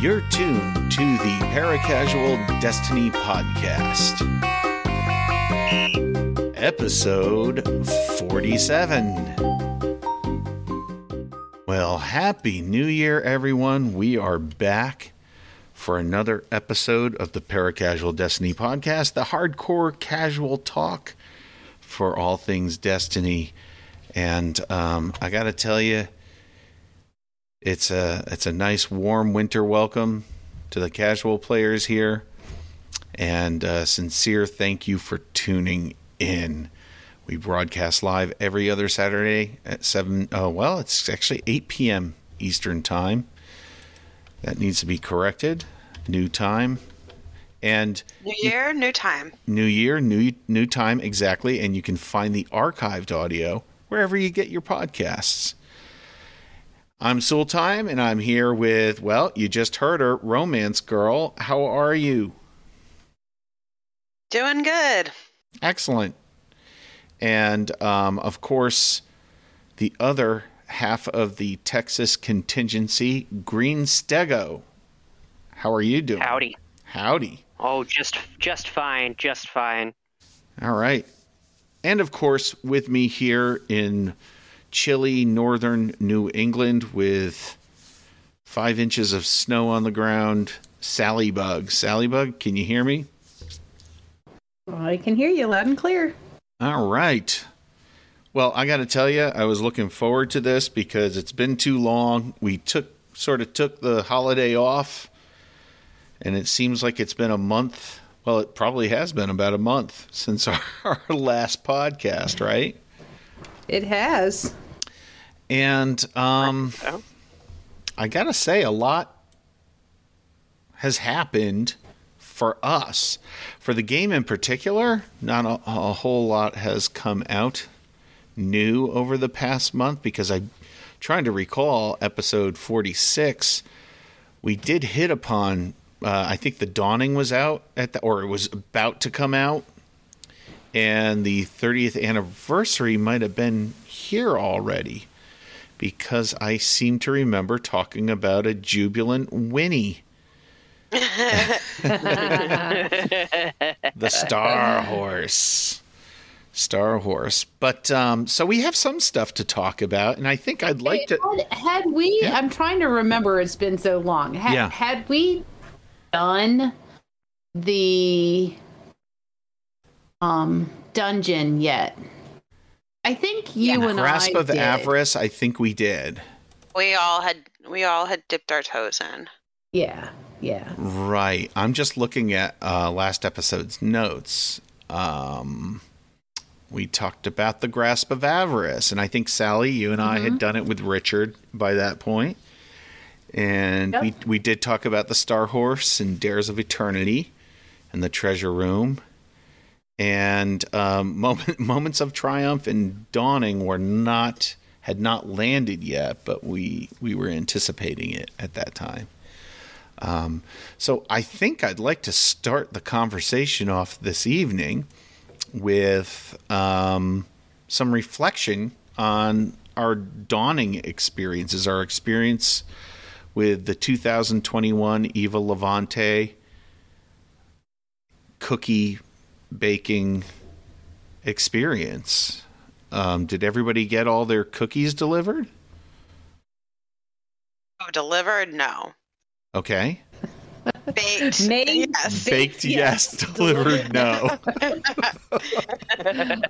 You're tuned to the Paracasual Destiny Podcast, episode 47. Well, Happy New Year, everyone. We are back for another episode of the Paracasual Destiny Podcast, the hardcore casual talk for all things Destiny. And um, I got to tell you, it's a it's a nice warm winter welcome to the casual players here, and a sincere thank you for tuning in. We broadcast live every other Saturday at seven. Oh well, it's actually eight p.m. Eastern time. That needs to be corrected. New time, and New year, new time. new year, new new time exactly. And you can find the archived audio wherever you get your podcasts. I'm Sooltime, and I'm here with, well, you just heard her, Romance Girl. How are you? Doing good. Excellent. And um, of course, the other half of the Texas contingency, Green Stego. How are you doing? Howdy. Howdy. Oh, just just fine, just fine. All right. And of course, with me here in chilly northern New England with five inches of snow on the ground, Salliebug. Sally Bug, can you hear me? I can hear you loud and clear. All right. Well, I got to tell you, I was looking forward to this because it's been too long. We took sort of took the holiday off, and it seems like it's been a month. Well, it probably has been about a month since our, our last podcast, right? It has. And um, I gotta say, a lot has happened for us. For the game in particular, not a, a whole lot has come out new over the past month because I'm trying to recall episode 46. We did hit upon, uh, I think the Dawning was out at the, or it was about to come out. And the 30th anniversary might have been here already because I seem to remember talking about a jubilant Winnie. the Star Horse. Star Horse. But um, so we have some stuff to talk about, and I think I'd like to. Had, had we, Yeah. I'm trying to remember, it's been so long. Had, Yeah. had we done the um dungeon yet? I think you and I Grasp I of did. Avarice, I think we did. We all had we all had dipped our toes in. Yeah, yeah. Right. I'm just looking at uh, last episode's notes. Um, we talked about the grasp of avarice, and I think Sally, you and I had done it with Richard by that point. And Yep. we we did talk about the Star Horse and Dares of Eternity, and the Treasure Room, and um, moment, moments of triumph and dawning were not had not landed yet, but we we were anticipating it at that time. Um, so I think I'd like to start the conversation off this evening with um, some reflection on our dawning experiences, our experience with the 2021 Eva Levante cookie baking experience. Um, did everybody get all their cookies delivered? Oh, delivered? No. Okay. Baked? Made? Yes. Baked, yes. yes. Delivered, no.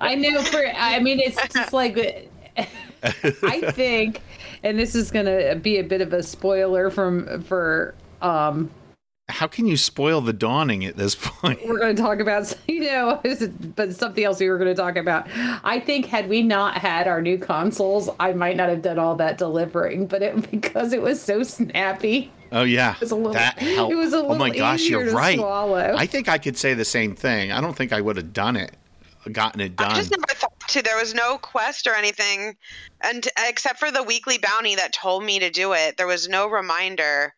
I know for I mean it's just like I think and this is going to be a bit of a spoiler from for um How can you spoil the dawning at this point? we're going to talk about you know but something else we were going to talk about i think had we not had our new consoles i might not have done all that delivering but it because it was so snappy Oh yeah, it was a little- that helped. it was a little oh my gosh, you're right. swallow. I think I could say the same thing. I don't think I would have done it, gotten it done. I just never thought to. There was no quest or anything, and except for the weekly bounty that told me to do it, there was no reminder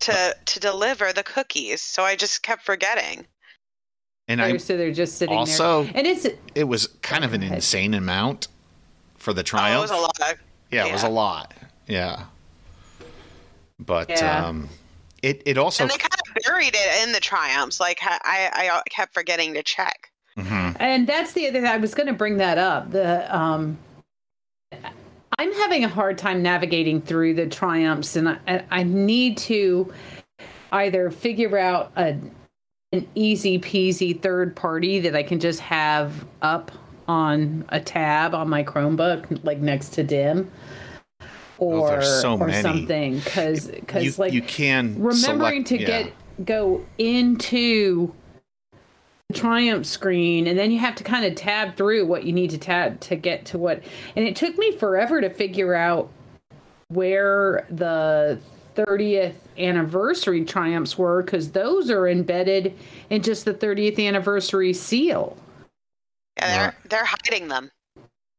to to deliver the cookies. So I just kept forgetting. and I so they're just sitting also- there and it's it was kind of an insane amount for the Oh, it triumph. was a lot. Yeah, it was a lot. Yeah. But Yeah. um it it also and they kind of buried it in the triumphs. Like I, I kept forgetting to check. Mhm. And that's the other. Thing I was going to bring that up. The um, I'm having a hard time navigating through the triumphs, and I, I need to either figure out a an easy peasy third party that I can just have up on a tab on my Chromebook, like next to Dim, oh, or there's so or many. something. Because because like you can remembering select- to yeah. get go into triumph screen and then you have to kind of tab through what you need to tab to get to what and it took me forever to figure out where the 30th anniversary triumphs were because those are embedded in just the 30th anniversary seal Yeah, they're they're hiding them.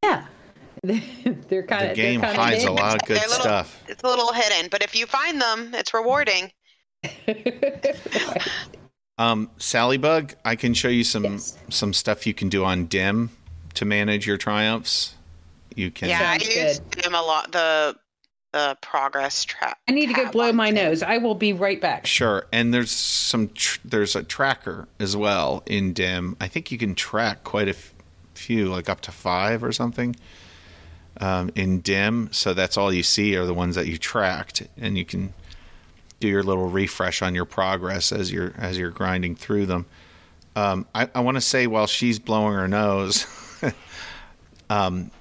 yeah they're kind the of game hides a lot of good little- stuff. It's a little hidden, but if you find them, it's rewarding. Um, Salliebug, I can show you some Yes. some stuff you can do on Dim to manage your triumphs. You can. Yeah, I Sounds use them a lot. The the progress track. i need to go blow my things. nose i will be right back Sure, and there's some tr- there's a tracker as well in Dim. I think you can track quite a f- few, like up to five or something, um, in Dim. So that's all you see are the ones that you tracked, and you can do your little refresh on your progress as you're as you're grinding through them. Um, I, I want to say while she's blowing her nose, um,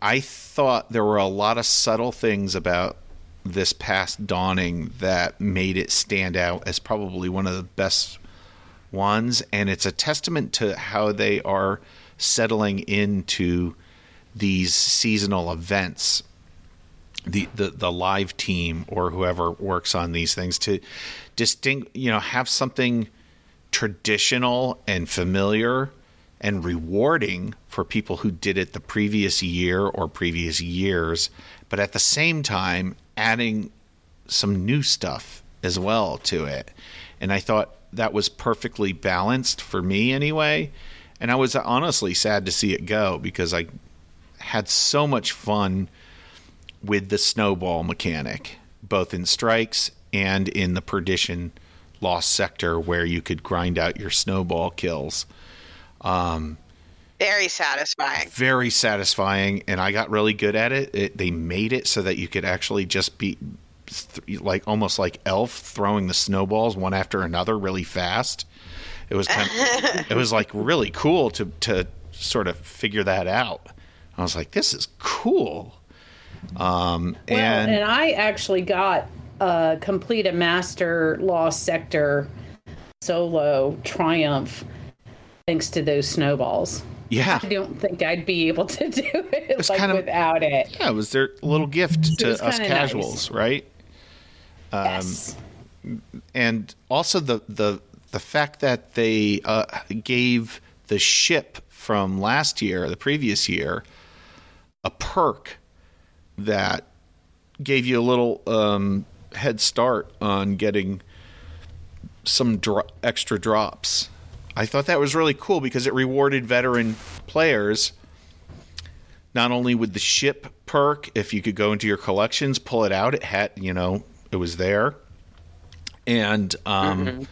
I thought there were a lot of subtle things about this past dawning that made it stand out as probably one of the best ones and it's a testament to how they are settling into these seasonal events the, the the live team or whoever works on these things to distinct you know have something traditional and familiar and rewarding for people who did it the previous year or previous years but at the same time adding some new stuff as well to it. And i thought that was perfectly balanced for me anyway. And i was honestly sad to see it go because i had so much fun with the snowball mechanic, both in strikes and in the perdition lost sector where you could grind out your snowball kills. Um, Very satisfying. Very satisfying, and I got really good at it. it they made it so that you could actually just be th- like almost like Elf throwing the snowballs one after another really fast. It was kind of, it was like really cool to to sort of figure that out. I was like, this is cool. Um, Well, and, and, I actually got uh, complete a master lost sector solo triumph thanks to those snowballs. yeah, I don't think I'd be able to do it it was like kind of- without it. Yeah, it was their little gift to us casuals, right? yes. And also the the the fact that they uh, gave the ship from last year, the previous year, a perk that gave you a little um, head start on getting some dro- extra drops. I thought that was really cool because it rewarded veteran players not only with the ship perk, if you could go into your collections, pull it out, it had, you know, it was there. And um,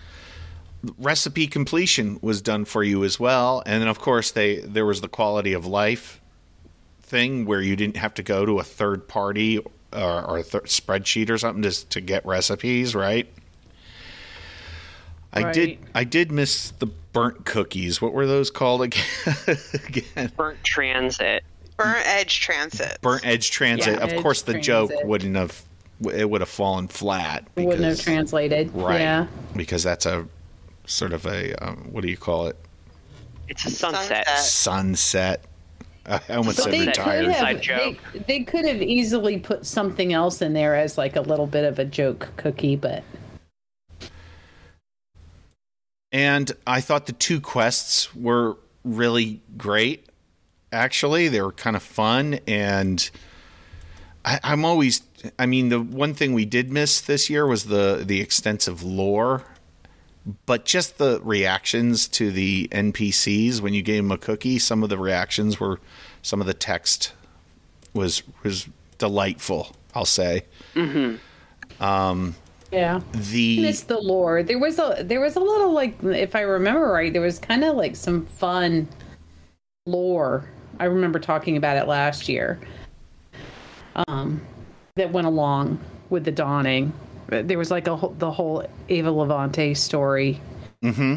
recipe completion was done for you as well. And then, of course, they there was the quality of life thing where you didn't have to go to a third party or, or a th- spreadsheet or something just to get recipes, right? I did. I did miss the burnt cookies. What were those called again? again? Burnt transit. Burnt edge transit. Burnt Edge Transit. Yeah, of Edge course, the joke wouldn't have. It would have fallen flat. Because, Wouldn't have translated. Right. Yeah. Because that's a sort of a um, what do you call it? It's a sunset. Sunset. Sunset. I almost But said they They Retired. could have. Joke. They, they could have easily put something else in there as like a little bit of a joke cookie, but And I thought the two quests were really great. Actually, they were kind of fun, and I, I'm always. I mean, the one thing we did miss this year was the the extensive lore, but just the reactions to the NPCs when you gave them a cookie. Some of the reactions were, some of the text was was delightful. I'll say. yeah, Yeah. The It's the lore. There was a there was a little like if I remember right, there was kind of like some fun lore. I remember talking about it last year. Um that went along with the dawning. There was like a whole, the whole Eva Levante story. Hmm.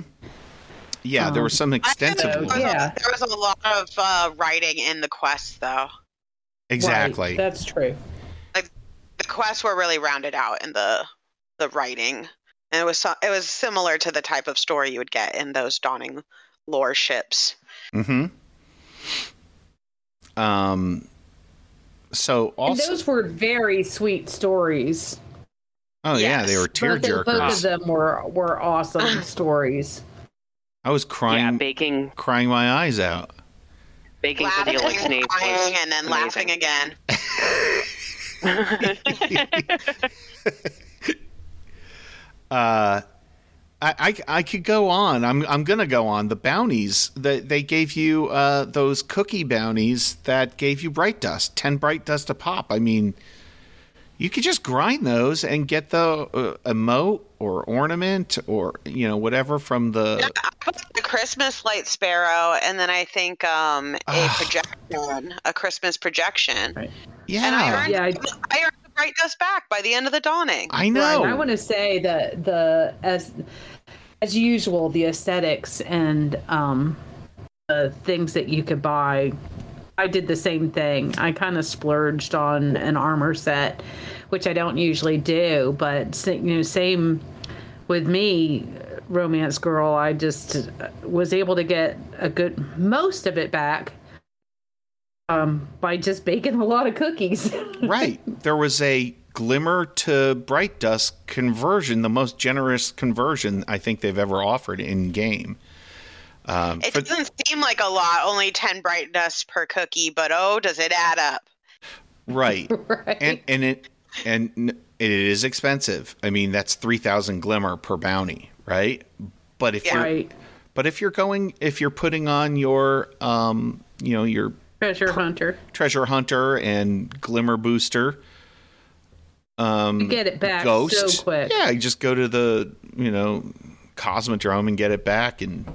Yeah, there was some extensive think so, one. there was, yeah. a, there was a lot of uh, writing in the quest, though. Exactly. Right, that's true. Like The quests were really rounded out in the the writing, and it was so, it was similar to the type of story you would get in those dawning lore ships. Mm-hmm. Um. So And those were very sweet stories. Oh yeah, they were tear both, of- both of them were were awesome stories. I was Yeah, crying, baking crying my eyes out. baking for the Laughing, elixir crying, and then amazing. laughing again. Uh, I, I I could go on. I'm I'm gonna go on. The bounties that they gave you, uh, those cookie bounties that gave you bright dust, ten bright dust a pop. I mean, you could just grind those and get the uh, emote or ornament or you know whatever from the. Yeah, I the Christmas light sparrow, and then I think um, a Ah. projection, a Christmas projection. Right. And I Yeah, earned, Yeah, I- I earned the bright dust back by the end of the dawning. I know. Right. I want to say that the as as usual the aesthetics and um the things that you could buy. I did the same thing. I kind of splurged on an armor set, which I don't usually do, but you know, same with me, romance girl. I just was able to get a good most of it back um by just baking a lot of cookies. right. There was a glimmer to bright dust conversion, the most generous conversion I think they've ever offered in game. Um, It for- doesn't seem like a lot, only 10 bright dust per cookie, but oh, does it add up? right. right. and and it and it is expensive. I mean, that's three thousand glimmer per bounty, right? But if Yeah. you're right. but if you're going if you're putting on your um you know your Treasure hunter. treasure hunter and glimmer booster um You get it back ghost so quick. yeah you just go to the you know cosmodrome and get it back in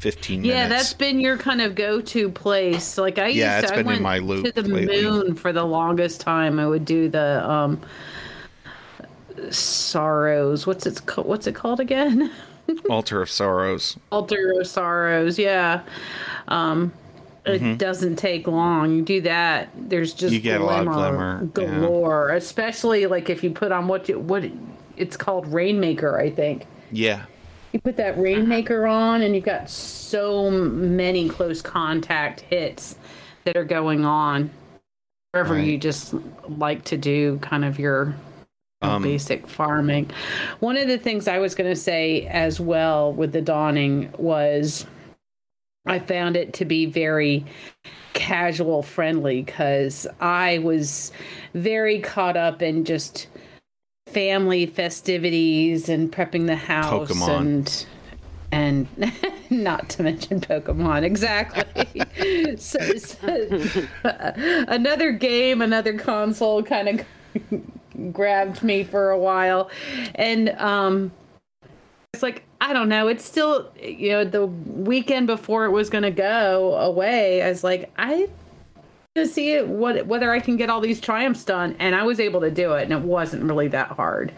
15 Yeah, minutes that's been your kind of go-to place. Like I Yeah, used to, I went my loop to the lately. moon for the longest time. I would do the um sorrows. What's it what's it called again? altar of sorrows Altar of Sorrows. Yeah. Um it doesn't take long. You do that. There's just Mm-hmm. You get a lot of glimmer, yeah. galore, especially like if you put on what you, what it's called Rainmaker, I think. yeah You put that Rainmaker on, and you've got so many close contact hits that are going on. Wherever Right. you just like to do kind of your your Um, basic farming. One of the things I was going to say as well with the dawning was I found it to be very casual friendly because I was very caught up in just family festivities and prepping the house Pokemon. and and not to mention Pokemon exactly. so, so another game, another console kind of grabbed me for a while, and um, it's like I don't know. It's still you know the weekend before it was going to go away. I was like I to see it what whether I can get all these triumphs done, and I was able to do it, and it wasn't really that hard.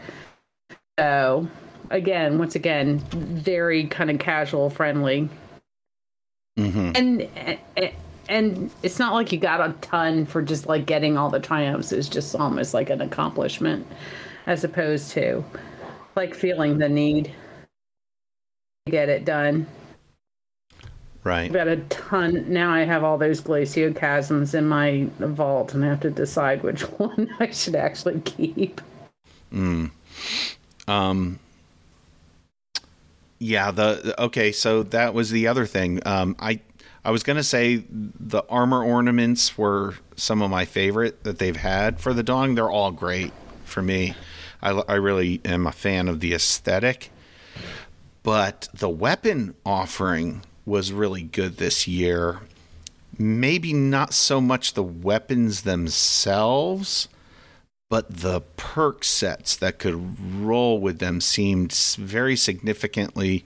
So again, once again, very kind of casual, friendly, hmm and and it's not like you got a ton for just like getting all the triumphs. It's just almost like an accomplishment, as opposed to like feeling the need to get it done. Right I've got a ton now. I have all those glacioclasms in my vault, and I have to decide which one I should actually keep. Um, yeah, the okay, so that was the other thing. Um, I I was gonna say the armor ornaments were some of my favorite that they've had for the dawning. They're all great for me. I I really am a fan of the aesthetic, but the weapon offering was really good this year. Maybe not so much the weapons themselves, but the perk sets that could roll with them seemed very significantly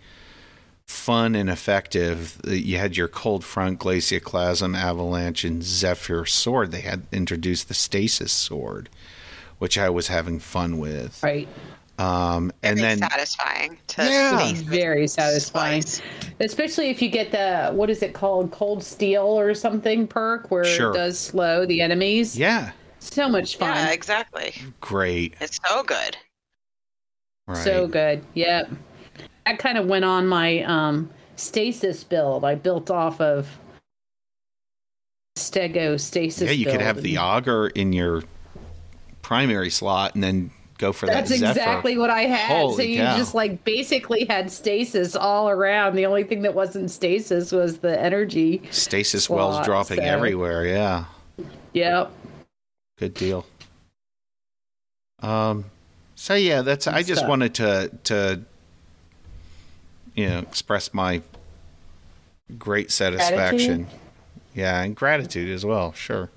fun and effective. Uh, You had your Cold Front, Glacioclasm, Avalanche, and Zephyr sword. They had introduced the Stasis sword, which I was having fun with. Right. Um, and Very then satisfying to Yeah. face Very satisfying. spice. Especially if you get the what is it called, cold steel or something perk where Sure. it does slow the enemies. yeah, So much fun. Yeah, exactly. great. It's so good. Right. So good. Yep. That kind of went on my um stasis build. I built off of Stego stasis. yeah, you could have the auger in your primary slot and then go for That's that Zephyr. exactly what I had. so you cow. just like basically had stasis all around. The only thing that wasn't stasis was the energy. Stasis wells dropping so- everywhere. Yeah, Yep. good deal. Um, so yeah, that's. I just stuff. wanted to to you know express my great satisfaction. Gratitude? Yeah, and gratitude as well. Sure.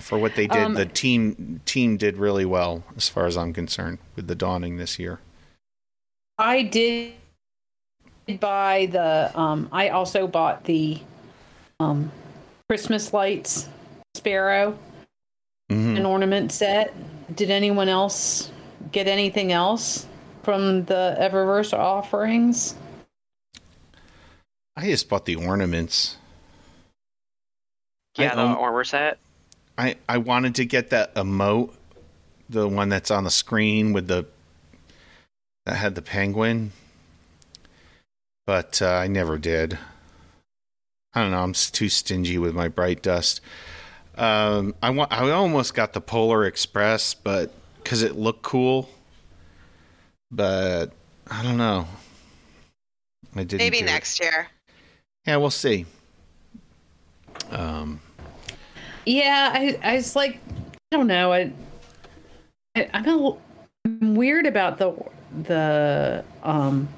For what they did, Um, the team team did really well, as far as I'm concerned, with the dawning this year. I did buy the um I also bought the um Christmas lights sparrow Mhm. an ornament set. Did anyone else get anything else from the Eververse offerings? I just bought the ornaments. Yeah, the own- armor set. I I wanted to get that emote, the one that's on the screen with the that had the penguin, but uh, I never did. I don't know. I'm too stingy with my bright dust. Um, I want. I almost got the Polar Express, but because it looked cool, but I don't know. I didn't. Maybe do it. next year. Yeah, we'll see. Um, Yeah, I I was like I don't know. I, I I'm a little I'm weird about the the um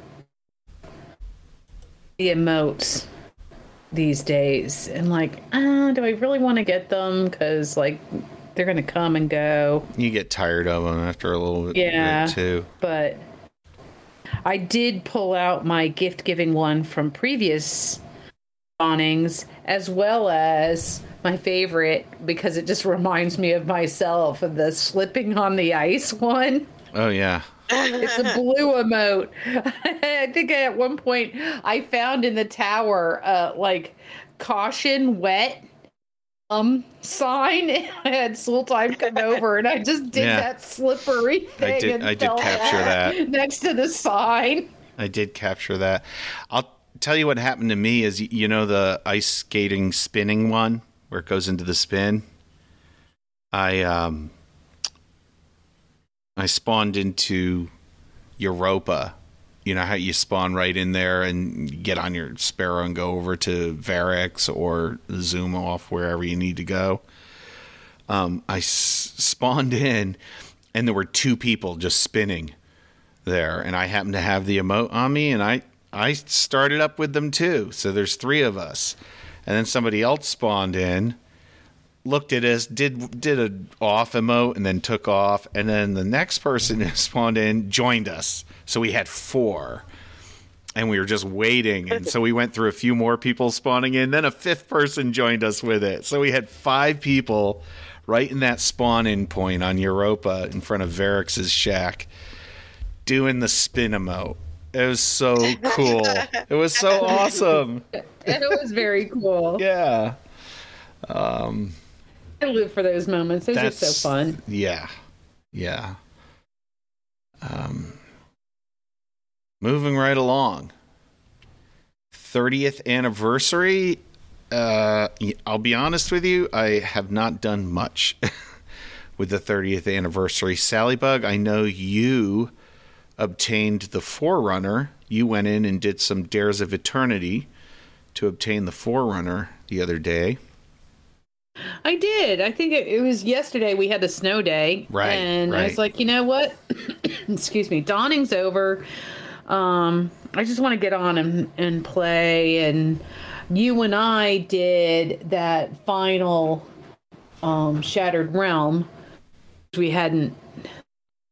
the emotes these days and like uh, do I really want to get them cuz like they're going to come and go you get tired of them after a little bit, Yeah. bit too. but I did pull out my gift giving one from previous dawnings as well as my favorite because it just reminds me of myself of the slipping on the ice one. Oh yeah. It's a blue emote. I think at one point I found in the tower uh like caution wet um sign. I had time come over and I just did Yeah. that slippery thing. did- and I did capture that. next to the sign. I did capture that. I'll tell you what happened to me is you know the ice skating spinning one where it goes into the spin. I um I spawned into Europa. You know how you spawn right in there and get on your Sparrow and go over to Variks or zoom off wherever you need to go. Um, I s- spawned in and there were two people just spinning there and I happened to have the emote on me and I I started up with them too. So there's three of us. And then somebody else spawned in, looked at us, did did a off emote and then took off and then the next person who spawned in joined us. So we had four. And we were just waiting. And so we went through a few more people spawning in. Then a fifth person joined us with it. So we had five people right in that spawn in point on Europa in front of Variks's shack doing the spin emote. It was so cool. It was so awesome. And it was very cool. Yeah. I live for those moments. Those are so fun. Yeah. Yeah. Um moving right along. 30th anniversary. Uh I'll be honest with you, I have not done much with the 30th anniversary Salliebug. I know you obtained the Forerunner. You went in and did some Dares of Eternity to obtain the Forerunner the other day. I did. I think it, it was yesterday we had a snow day. Right, And I was like, you know what? Excuse me. Dawning's over. Um, I just want to get on and, and play. And you and I did that final um, Shattered Realm we hadn't.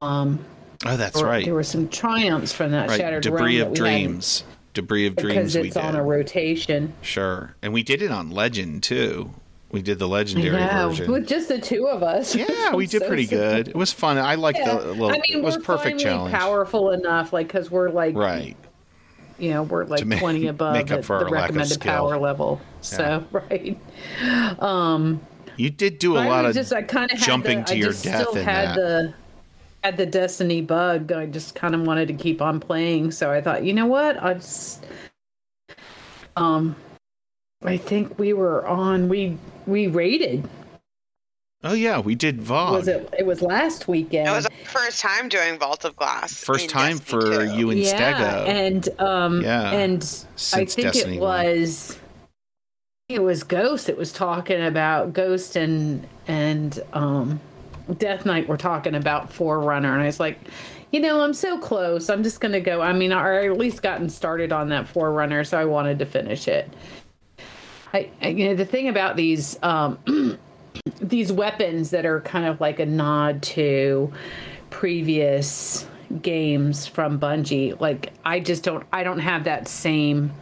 Um, Oh, that's right. There were some triumphs from that Right. Shattered Debris Realm Debris of we hadn't- Dreams. Debris of Dreams. because We it's on a rotation. Sure, and we did it on Legend too. We did the legendary Yeah, version. with just the two of us. Yeah, we did So pretty good. It was fun. I liked Yeah. the little. I mean, it was we're perfect challenge. powerful enough, like because we're like, Right. you know, we're like make- twenty above make up for the our lack of recommended power level. So right. Um, You did do a lot of just I kind of jumping to I your just death still had that. the had the Destiny bug. I just kind of wanted to keep on playing, so I thought, you know what, I just um, I think we were on we we rated. Oh yeah, we did Vault. Was it? It was last weekend. It was our first time doing Vault of Glass. First time Destiny for 2. you and yeah, Stego. and um, Yeah, and I think Destiny it one. was it was Ghost. It was talking about Ghost and and um, Death Knight. Were talking about Forerunner, and I was like, you know, I'm so close. I'm just gonna go. I mean, I at least gotten started on that Forerunner, so I wanted to finish it. I, I you know the thing about these um, these weapons that are kind of like a nod to previous games from Bungie. Like I just don't I don't have that same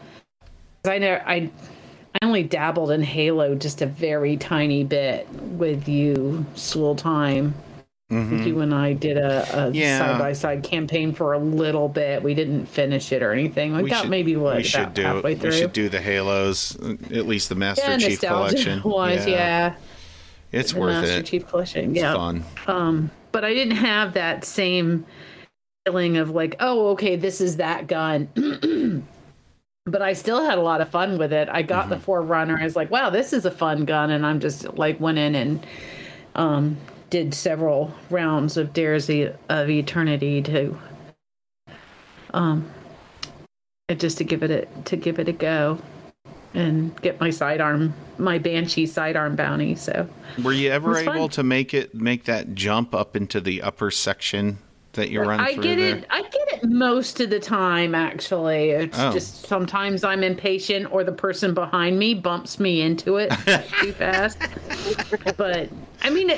I know I I only dabbled in Halo just a very tiny bit with you Sooltime. You and I did a, Mm-hmm. Yeah. side by side campaign for a little bit. We didn't finish it or anything. We, got should- maybe what we should do halfway through. we should do the Halos, at least the Master yeah, Chief collection. wise, yeah. it's the worth Master it. Master Chief collection. It's Yeah. fun. Um, but I didn't have that same feeling of like, oh, okay, this is that gun. but I still had a lot of fun with it. I got Mm-hmm. the Forerunner. I was like, wow, this is a fun gun, and I'm just like went in and um, did several rounds of Dares of Eternity to um, just to give it a, to give it a go and get my sidearm my Banshee sidearm bounty. So. Were you ever was fun. able to make it make that jump up into the upper section that you run I through get there? it. I get it most of the time. Actually, it's Oh. just sometimes I'm impatient, or the person behind me bumps me into it too fast. But I mean,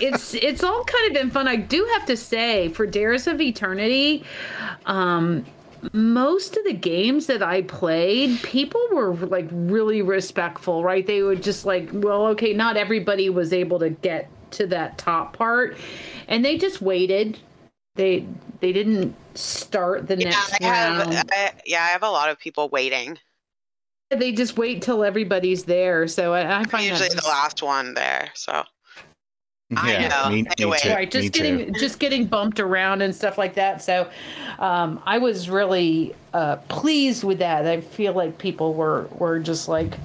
it's it's all kind of been fun. I do have to say, for Dares of Eternity, um, most of the games that I played, people were like really respectful, right? They would just like, well, okay, not everybody was able to get to that top part, and they just waited. They they didn't start the Yeah, next I have. round. I, yeah, I have a lot of people waiting. They just wait till everybody's there. So I, I I'm find usually that the last one there. So I yeah, know. Me, me Anyway. too. right me just too. getting just getting bumped around and stuff like that so um, i was really uh, pleased with that i feel like people were were just like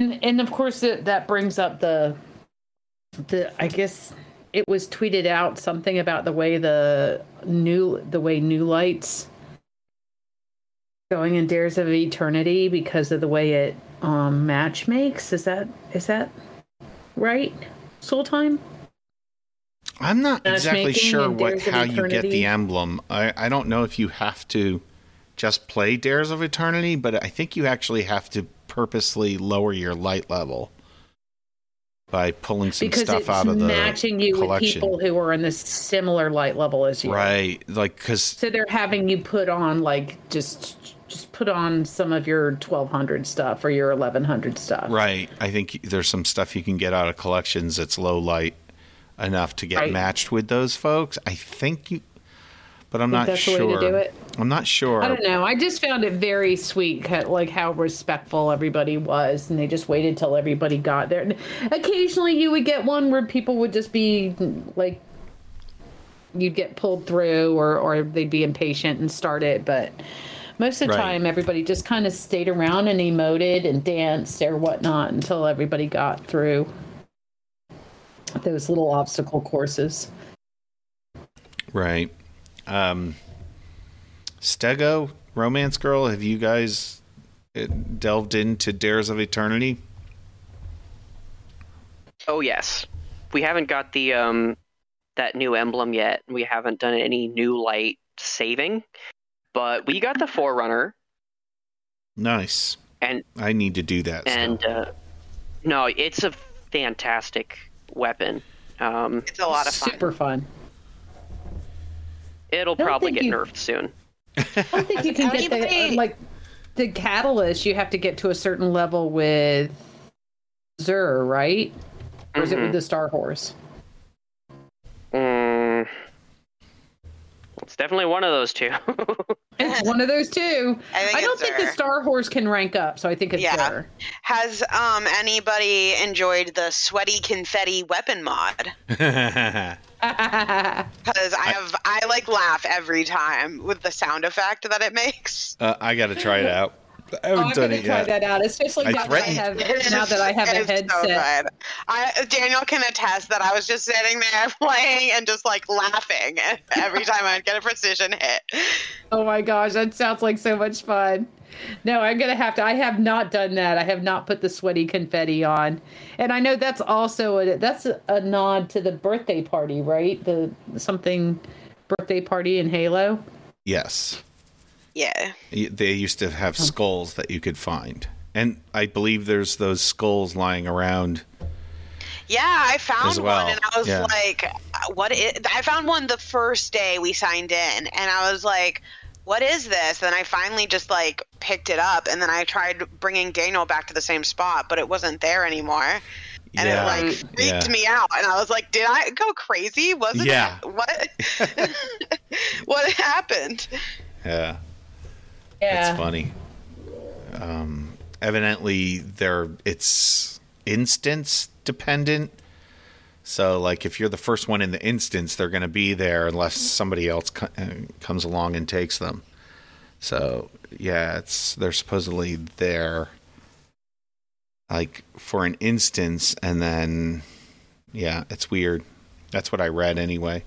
and, and of course that that brings up the the i guess it was tweeted out something about the way the new the way new lights going in dares of eternity because of the way it um match makes. Is that is that right Sooltime? I'm not exactly sure what how you get the emblem. I, I don't know if you have to just play Dares of Eternity, but I think you actually have to purposely lower your light level by pulling some because stuff out of the matching you with collection. people who are in the similar light level as you. right, like because So they're having you put on like just just put on some of your 1200 stuff or your 1100 stuff. right. I think there's some stuff you can get out of collections that's low light enough to get Right. matched with those folks. I think you, but I'm not that's the way sure. To do it? I'm not sure. I don't know. I just found it very sweet, like how respectful everybody was, and they just waited till everybody got there. And occasionally, you would get one where people would just be like, you'd get pulled through, or or they'd be impatient and start it. But most of the Right. time, everybody just kind of stayed around and emoted and danced or whatnot until everybody got through those little obstacle courses. Right. Um, Stego, Romance Girl, have you guys uh, delved into Dares of Eternity? Oh yes, we haven't got the um that new emblem yet. We haven't done any new light saving, but we got the Forerunner, Nice. and I need to do that. and uh, no, it's a fantastic weapon. Um, It's a lot of fun. Super fun. it'll probably get you- nerfed soon. I don't think you can get the Anybody- like the catalyst. You have to get to a certain level with Xur, right? Or is it with the Star Horse? Mm, it's definitely one of those two. It's one of those two. I think I don't it's think the Star Horse can rank up, so I think it's Yeah. Xur. Has um anybody enjoyed the sweaty confetti weapon mod? Because I have I like laugh every time with the sound effect that it makes. uh, I got to try it out. I Oh, haven't I'm done gonna it try yet. that out, especially I now that I have It now that I have a it is headset. So good. I Daniel can attest that I was just sitting there playing and just like laughing every time I'd get a precision hit. Oh my gosh, that sounds like so much fun. No, I'm gonna have to. I have not done that. I have not put the sweaty confetti on, and I know that's also a that's a, a nod to the birthday party, right? The something birthday party in Halo. Yes. Yeah. They used to have skulls that you could find. And I believe there's those skulls lying around. Yeah, I found well, one and I was yeah. like, uh, what is, I found one the first day we signed in and I was like, what is this? And I finally just like picked it up and then I tried bringing Daniel back to the same spot, but it wasn't there anymore. And yeah. it like freaked yeah. me out and I was like, did I go crazy? Wasn't Yeah. it? What? what happened? yeah. Yeah, It's funny. Um, evidently, they're it's instance dependent. So, like, if you're the first one in the instance, they're going to be there unless somebody else co- uh, comes along and takes them. So, yeah, it's they're supposedly there, like for an instance, and then, yeah, it's weird. That's what I read anyway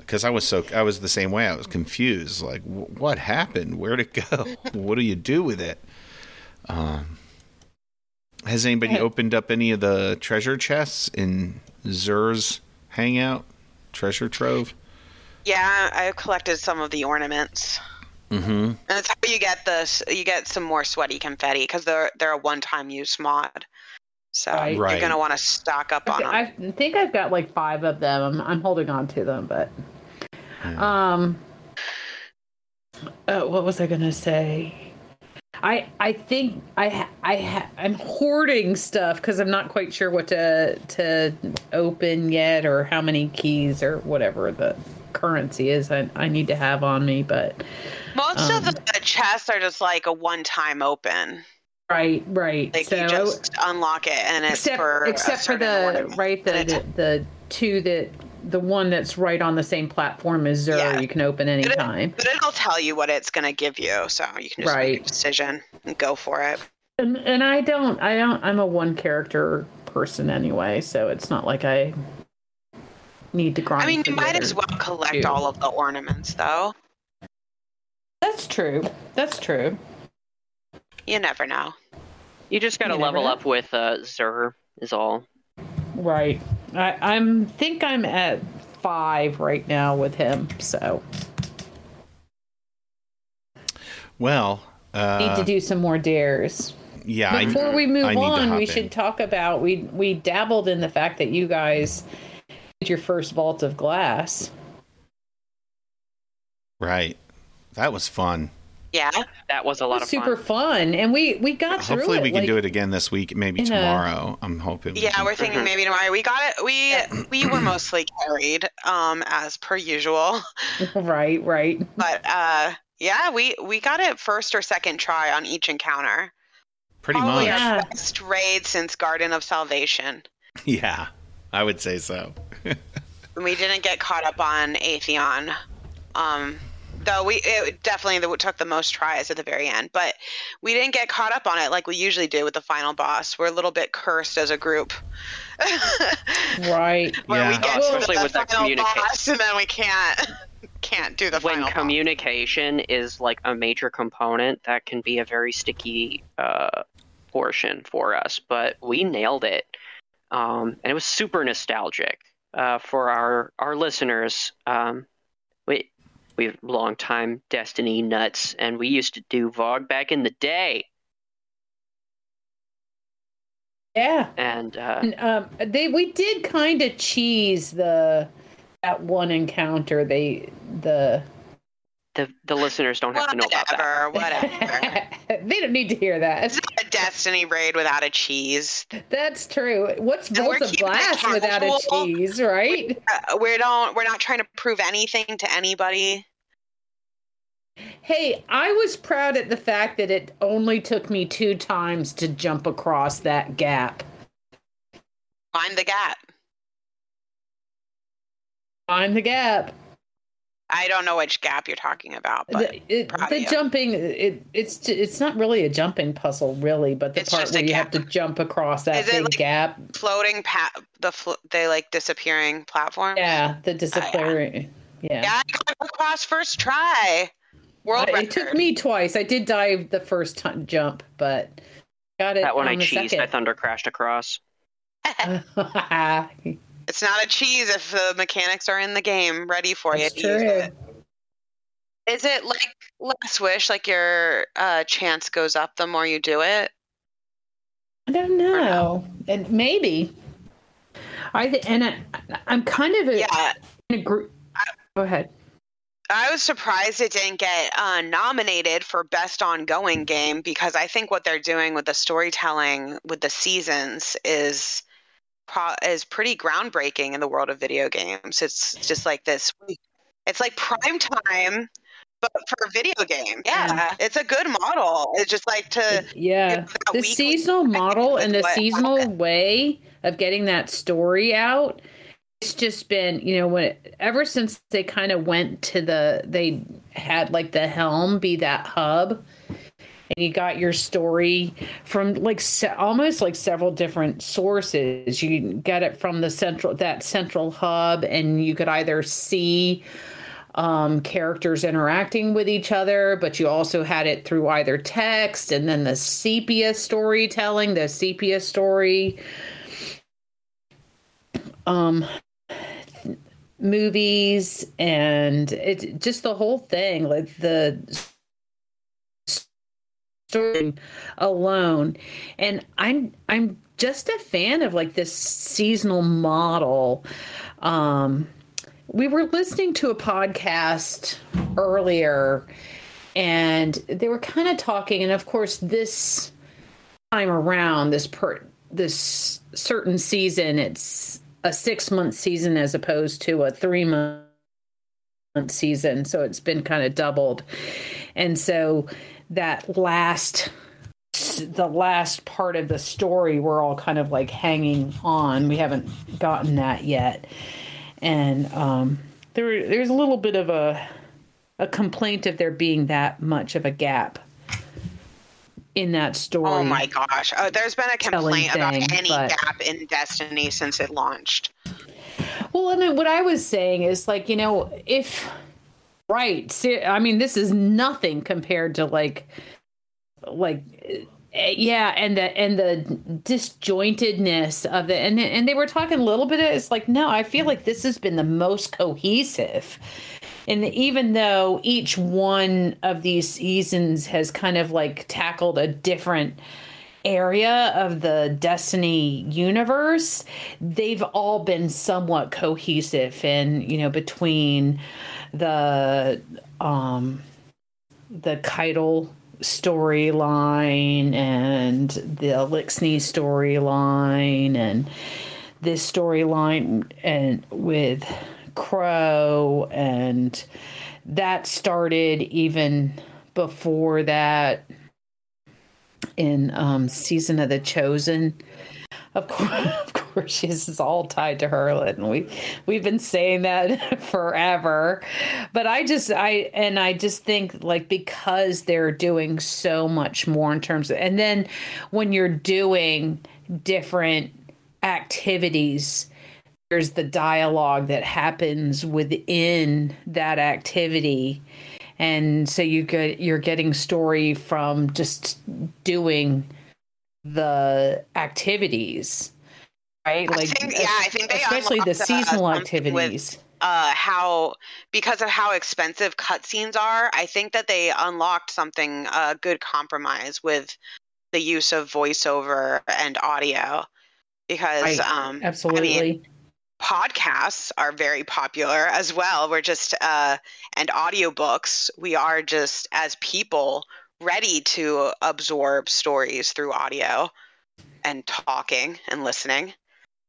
because I was so I was the same way. I was confused. Like, wh- what happened? Where'd it go? what do you do with it? Um, has anybody Yeah. opened up any of the treasure chests in Xur's hangout treasure trove? Yeah, I have collected some of the ornaments. Mm-hmm. And that's how you get this. You get some more sweaty confetti because they're they're a one-time use mod. So Right. you're gonna want to stock up on them. I think I've got like five of them. I'm, I'm holding on to them, but um, uh, what was I gonna say? I I think I ha- I ha- I'm hoarding stuff because I'm not quite sure what to to open yet or how many keys or whatever the currency is I, I need to have on me. But Most um, of the, the chests are just like a one-time open. Right, right. Like so you just unlock it and it's except for except for the right the, the the two that the one that's right on the same platform as Xur Yeah. you can open But it- anytime. But it'll tell you what it's gonna give you, so you can just make a decision and go for it. And and I don't I don't I'm a one character person anyway, so it's not like I need to grind. I mean, you might as well collect two. all of the ornaments, though. That's true. That's true. You never know. You just got to You never level know. up with uh, Xur, is all. Right. I I'm think I'm at five right now with him, so Well, uh, need to do some more dares. yeah. I- Before we move I need to on, hop we in. should talk about we we dabbled in the fact that you guys did your first vault of glass. Right. That was fun. Yeah. That was a lot was of super fun. fun. and we we got through Hopefully, it. we can like- do it again this week. Maybe tomorrow. I'm hoping. we Yeah, can- we're thinking Mhm. maybe tomorrow. We got it. We we were mostly carried, um, as per usual. right, right. But uh, yeah, we we got it first or second try on each encounter. pretty Probably much. Yeah. our best raid since Garden of Salvation. Yeah, I would say so. We didn't get caught up on Atheon. Um, though we it definitely took the most tries at the very end, but we didn't get caught up on it like we usually do with the final boss. We're a little bit cursed as a group. Right. Where we Yeah. get Oh, especially the with that final boss and then we can't can't do the when final boss. communication is like a major component, that can be a very sticky uh, portion for us. But we nailed it, um, and it was super nostalgic uh, for our our listeners. Um, we we've long time Destiny nuts, and we used to do VoG back in the day. Yeah. And uh, And, um, they we did kind of cheese the that one encounter. They the the the listeners don't have to know about that. Whatever, whatever. they don't need to hear that. It's not a Destiny raid without a cheese. That's true. What's And we're Volta keeping it Blast without a cheese, right? Uh, we don't. We're not trying to prove anything to anybody. Hey, I was proud at the fact that it only took me two times to jump across that gap. Find the gap. Find the gap. I don't know which gap you're talking about, but the it, the jumping, it, it's it's not really a jumping puzzle, really, but the It's part where you have to jump across that Is it big like- gap. floating pa- the they like disappearing platforms. Yeah, the oh, disciplinary. yeah. Yeah, I got across first try. World record. it took me twice. I did dive the first time jump, but got it That one I on the cheesed. I thunder crashed across. It's not a cheese if the mechanics are in the game, ready for That's you. to true. it. Is it like Last Wish, like your uh, chance goes up the more you do it? I don't know, and maybe. I th- and I, I'm kind of a, Yeah, in a group. Go ahead. I was surprised it didn't get uh, nominated for best ongoing game because I think what they're doing with the storytelling with the seasons is pro- is pretty groundbreaking in the world of video games. It's just like this. It's like prime time, but for a video game. Yeah, it's a good model. It's just like to Yeah, the seasonal model and the seasonal way of getting that story out. It's just been, you know, when ever since they kind of went to the, they had like the helm be that hub, and you got your story from like se- almost like several different sources. You get it from the central that central hub, and you could either see um, characters interacting with each other, but you also had it through either text and then the sepia storytelling, the sepia story um, movies, and it just the whole thing, like the story alone. And I'm I'm just a fan of like this seasonal model. Um, we were listening to a podcast earlier and they were kind of talking and of course this time around this per this certain season it's a 6 month season as opposed to a 3 month season. So it's been kind of doubled. And so that last the last part of the story we're all kind of like hanging on. We haven't gotten that yet. And um, there there's a little bit of a a complaint of there being that much of a gap in that story. Oh my gosh. Oh, there's been a complaint about any but- gap in Destiny since it launched. Well, and then what I was saying is like, you know, if right, I mean, this is nothing compared to like, like, eh, yeah, and the and the disjointedness of it, and and they were talking a little bit. It's like, no, I feel like this has been the most cohesive. And even though each one of these seasons has kind of like tackled a different area of the Destiny universe, they've all been somewhat cohesive and you know between the um the Caiatl storyline and the Eliksni storyline and this storyline and with Crow and that started even before that in um, season of the chosen. Of course of course this is all tied to Hurlet and we we've been saying that forever. But I just I and I just think like because they're doing so much more in terms of and then when you're doing different activities there's the dialogue that happens within that activity and so you get you're getting story from just doing the activities right I think- yeah, I think they especially the uh, seasonal with- activities Uh, how because of how expensive cutscenes are, I think that they unlocked something a good compromise with the use of voiceover and audio because Right. um Absolutely. Podcasts are very popular as well. We're just uh and audiobooks, we are just as people ready to absorb stories through audio and talking and listening.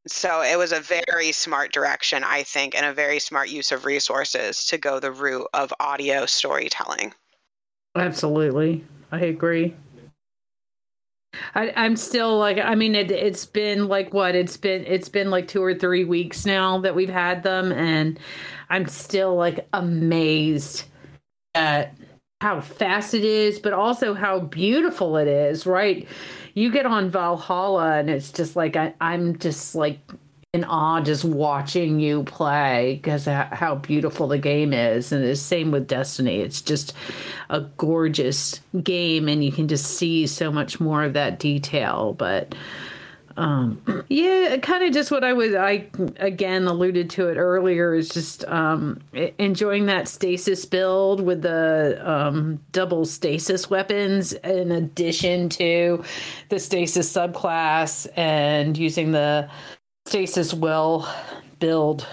So it was a very smart direction, I think, and a very smart use of resources to go the route of audio storytelling. Absolutely. I agree. I, I'm still like I mean it it's been like what it's been it's been like two or three weeks now that we've had them and I'm still like amazed at how fast it is but also how beautiful it is right? You get on Valhalla and it's just like I, I'm just like in awe just watching you play because how beautiful the game is. And the same with Destiny. It's just a gorgeous game and you can just see so much more of that detail. But um yeah kind of just what i was i again alluded to it earlier is just um enjoying that stasis build with the um double stasis weapons in addition to the stasis subclass and using the stasis will build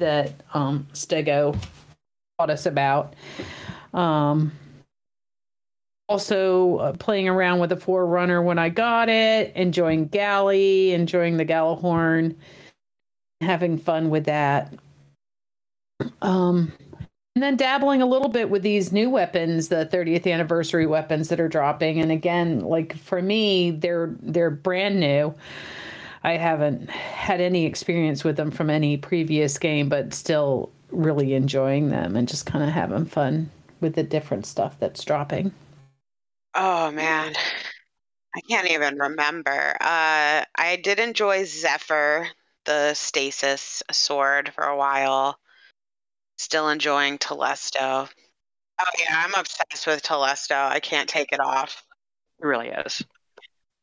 that um stego taught us about um also uh, playing around with the Forerunner when I got it, enjoying Galley, enjoying the Gjallarhorn, having fun with that. Um, and then dabbling a little bit with these new weapons, the 30th anniversary weapons that are dropping. And again, like for me, they're they're brand new. I haven't had any experience with them from any previous game, but still really enjoying them and just kind of having fun with the different stuff that's dropping. Oh man. I can't even remember. Uh I did enjoy Zephyr, the stasis sword for a while. Still enjoying Telesto. Oh yeah, I'm obsessed with Telesto. I can't take it off. It really is.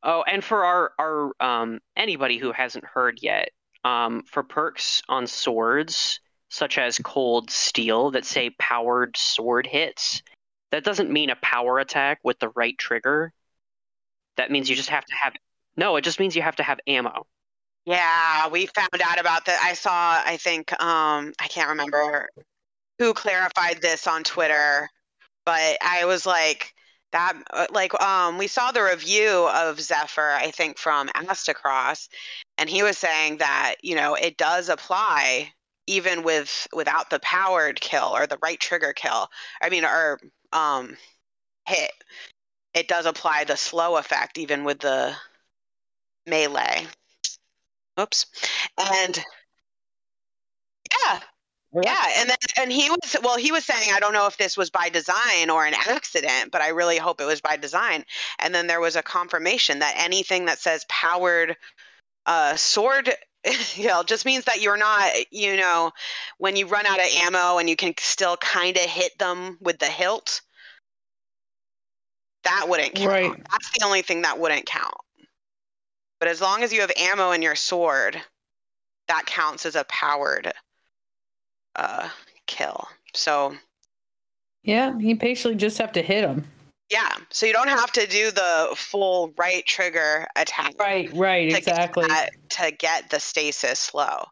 Oh, and for our our um anybody who hasn't heard yet, um for perks on swords such as cold steel that say powered sword hits, that doesn't mean a power attack with the right trigger. That means you just have to have no, it just means you have to have ammo. Yeah, we found out about that. I saw, I think, um, I can't remember who clarified this on Twitter, but I was like, that, uh, like, um, we saw the review of Zephyr, I think, from Aztecross, and he was saying that, you know, it does apply even with without the powered kill or the right trigger kill. I mean, or um, hit. It does apply the slow effect even with the melee. Oops. And yeah, yeah, and then and he was well, he was saying I don't know if this was by design or an accident, but I really hope it was by design. And then there was a confirmation that anything that says powered uh, sword you know just means that you're not you know when you run out of ammo and you can still kind of hit them with the hilt that wouldn't count Right. that's the only thing that wouldn't count but as long as you have ammo in your sword that counts as a powered uh kill so Yeah, you basically just have to hit them. yeah so you don't have to do the full right trigger attack Right, right, to exactly. Get that, to get the stasis slow.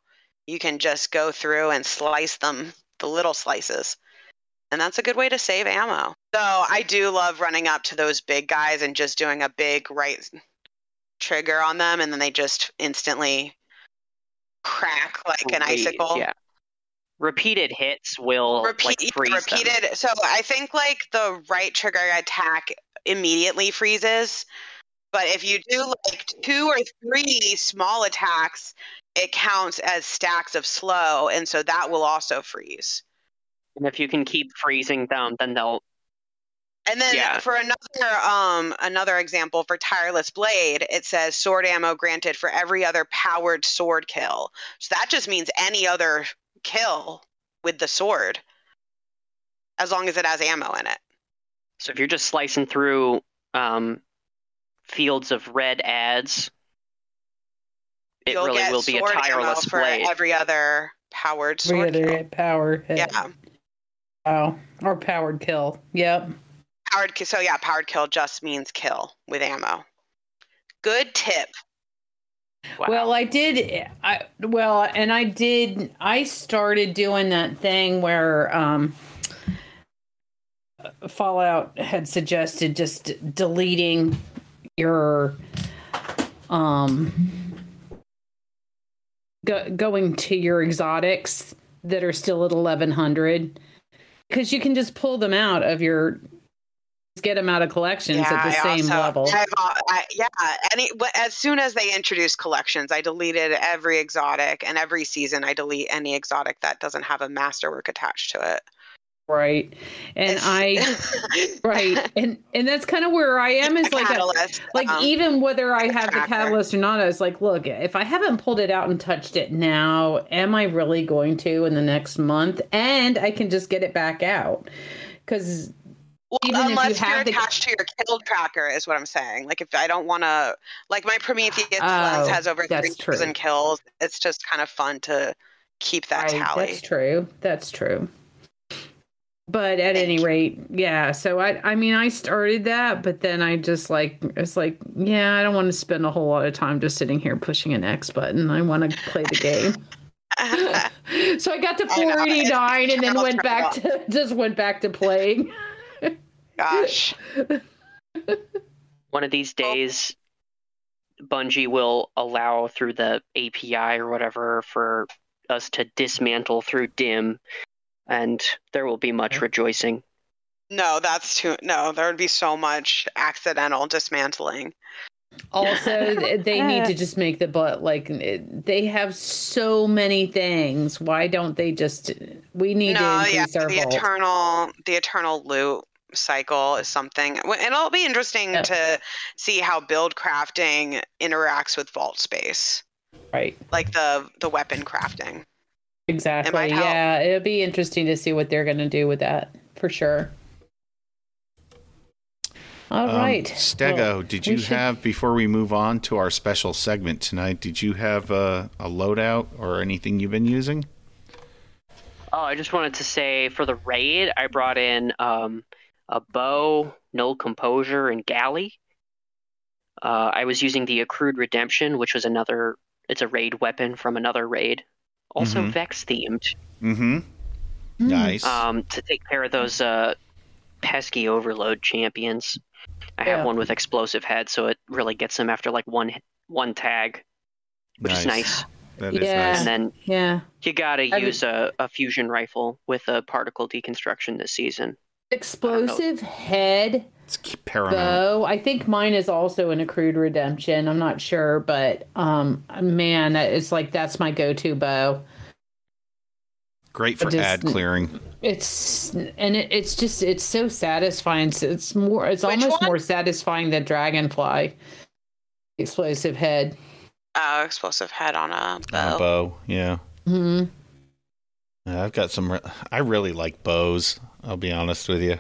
You can just go through and slice them, the little slices. And that's a good way to save ammo. So I do love running up to those big guys and just doing a big right trigger on them, and then they just instantly crack like an icicle. Yeah. Repeated hits will Repeat, like freeze them. repeated. So I think like the right trigger attack immediately freezes, but if you do like two or three small attacks, it counts as stacks of slow, and so that will also freeze. And if you can keep freezing them, then they'll And then Yeah. for another um another example for tireless blade, it says sword ammo granted for every other powered sword kill. So that just means any other kill with the sword, as long as it has ammo in it. So if you're just slicing through um, fields of red ads, it You'll really will be a tireless for blade. every other powered Three sword other kill. power hit. Yeah, Wow. Or powered kill. Yep. powered. ki- So yeah, powered kill just means kill with ammo. Good tip. Wow. Well, I did. I well, and I did. I started doing that thing where um, Fallout had suggested just deleting your um go, going to your exotics that are still at 1100 because you can just pull them out of your get them out of collections at the I same also- level. I've, I, yeah, any as soon as they introduced collections, I deleted every exotic, and every season I delete any exotic that doesn't have a masterwork attached to it. right. And i right and and that's kind of where i am is like a, like um, even whether i have the catalyst or not i was like look if i haven't pulled it out and touched it now am i really going to in the next month? And i can just get it back out. Because Well, even if you unless have you're the- attached to your kill tracker, is what I'm saying. Like, if I don't want to, like, my Prometheus Oh, lens has over 3,000 kills. It's just kind of fun to keep that Right, tally. That's true. That's true. But at any rate, yeah. So I, I mean, I started that, but then I just like, it's like, yeah, I don't want to spend a whole lot of time just sitting here pushing an X button. I want to play the game. so I got to I 489 and then went back to just went back to playing. Gosh. One of these days, Bungie will allow through the API or whatever for us to dismantle through DIM, and there will be much rejoicing. No, that's too. No, there would be so much accidental dismantling. Also, they need to just make the butt like they have so many things. Why don't they just? We need no, to yeah, our the vault. eternal, the eternal loot cycle is something, and it'll be interesting Yeah. to see how build crafting interacts with vault space, right. like the the weapon crafting. Exactly. might help. Yeah, it'll be interesting to see what they're going to do with that for sure. All Um, right, Stego, Well, did you should- have, before we move on to our special segment tonight, did you have a, a loadout or anything you've been using? Oh, I just wanted to say for the raid, I brought in um, a bow, null composure, and galley. Uh, I was using the accrued redemption, which was another. It's a raid weapon from another raid, also Mhm. Vex themed, Mm-hmm. Mm. Nice. um, to take care of those uh, pesky overload champions. I have one with explosive head, so it really gets them after like one one tag, which is nice. That is Yeah. nice. And then Yeah, you gotta I mean- use a, a fusion rifle with a particle deconstruction this season. Explosive head It's key- paramount. bow. I think mine is also an accrued redemption. I'm not sure, but um, man, it's like that's my go-to bow. Great for just- ad clearing. It's and it, it's just it's so satisfying. It's, it's more. It's Which almost one? more satisfying than dragonfly. Explosive head. Uh, explosive head on a On bow. a bow, yeah. hmm I've got some. Re- I really like bows. I'll be honest with you.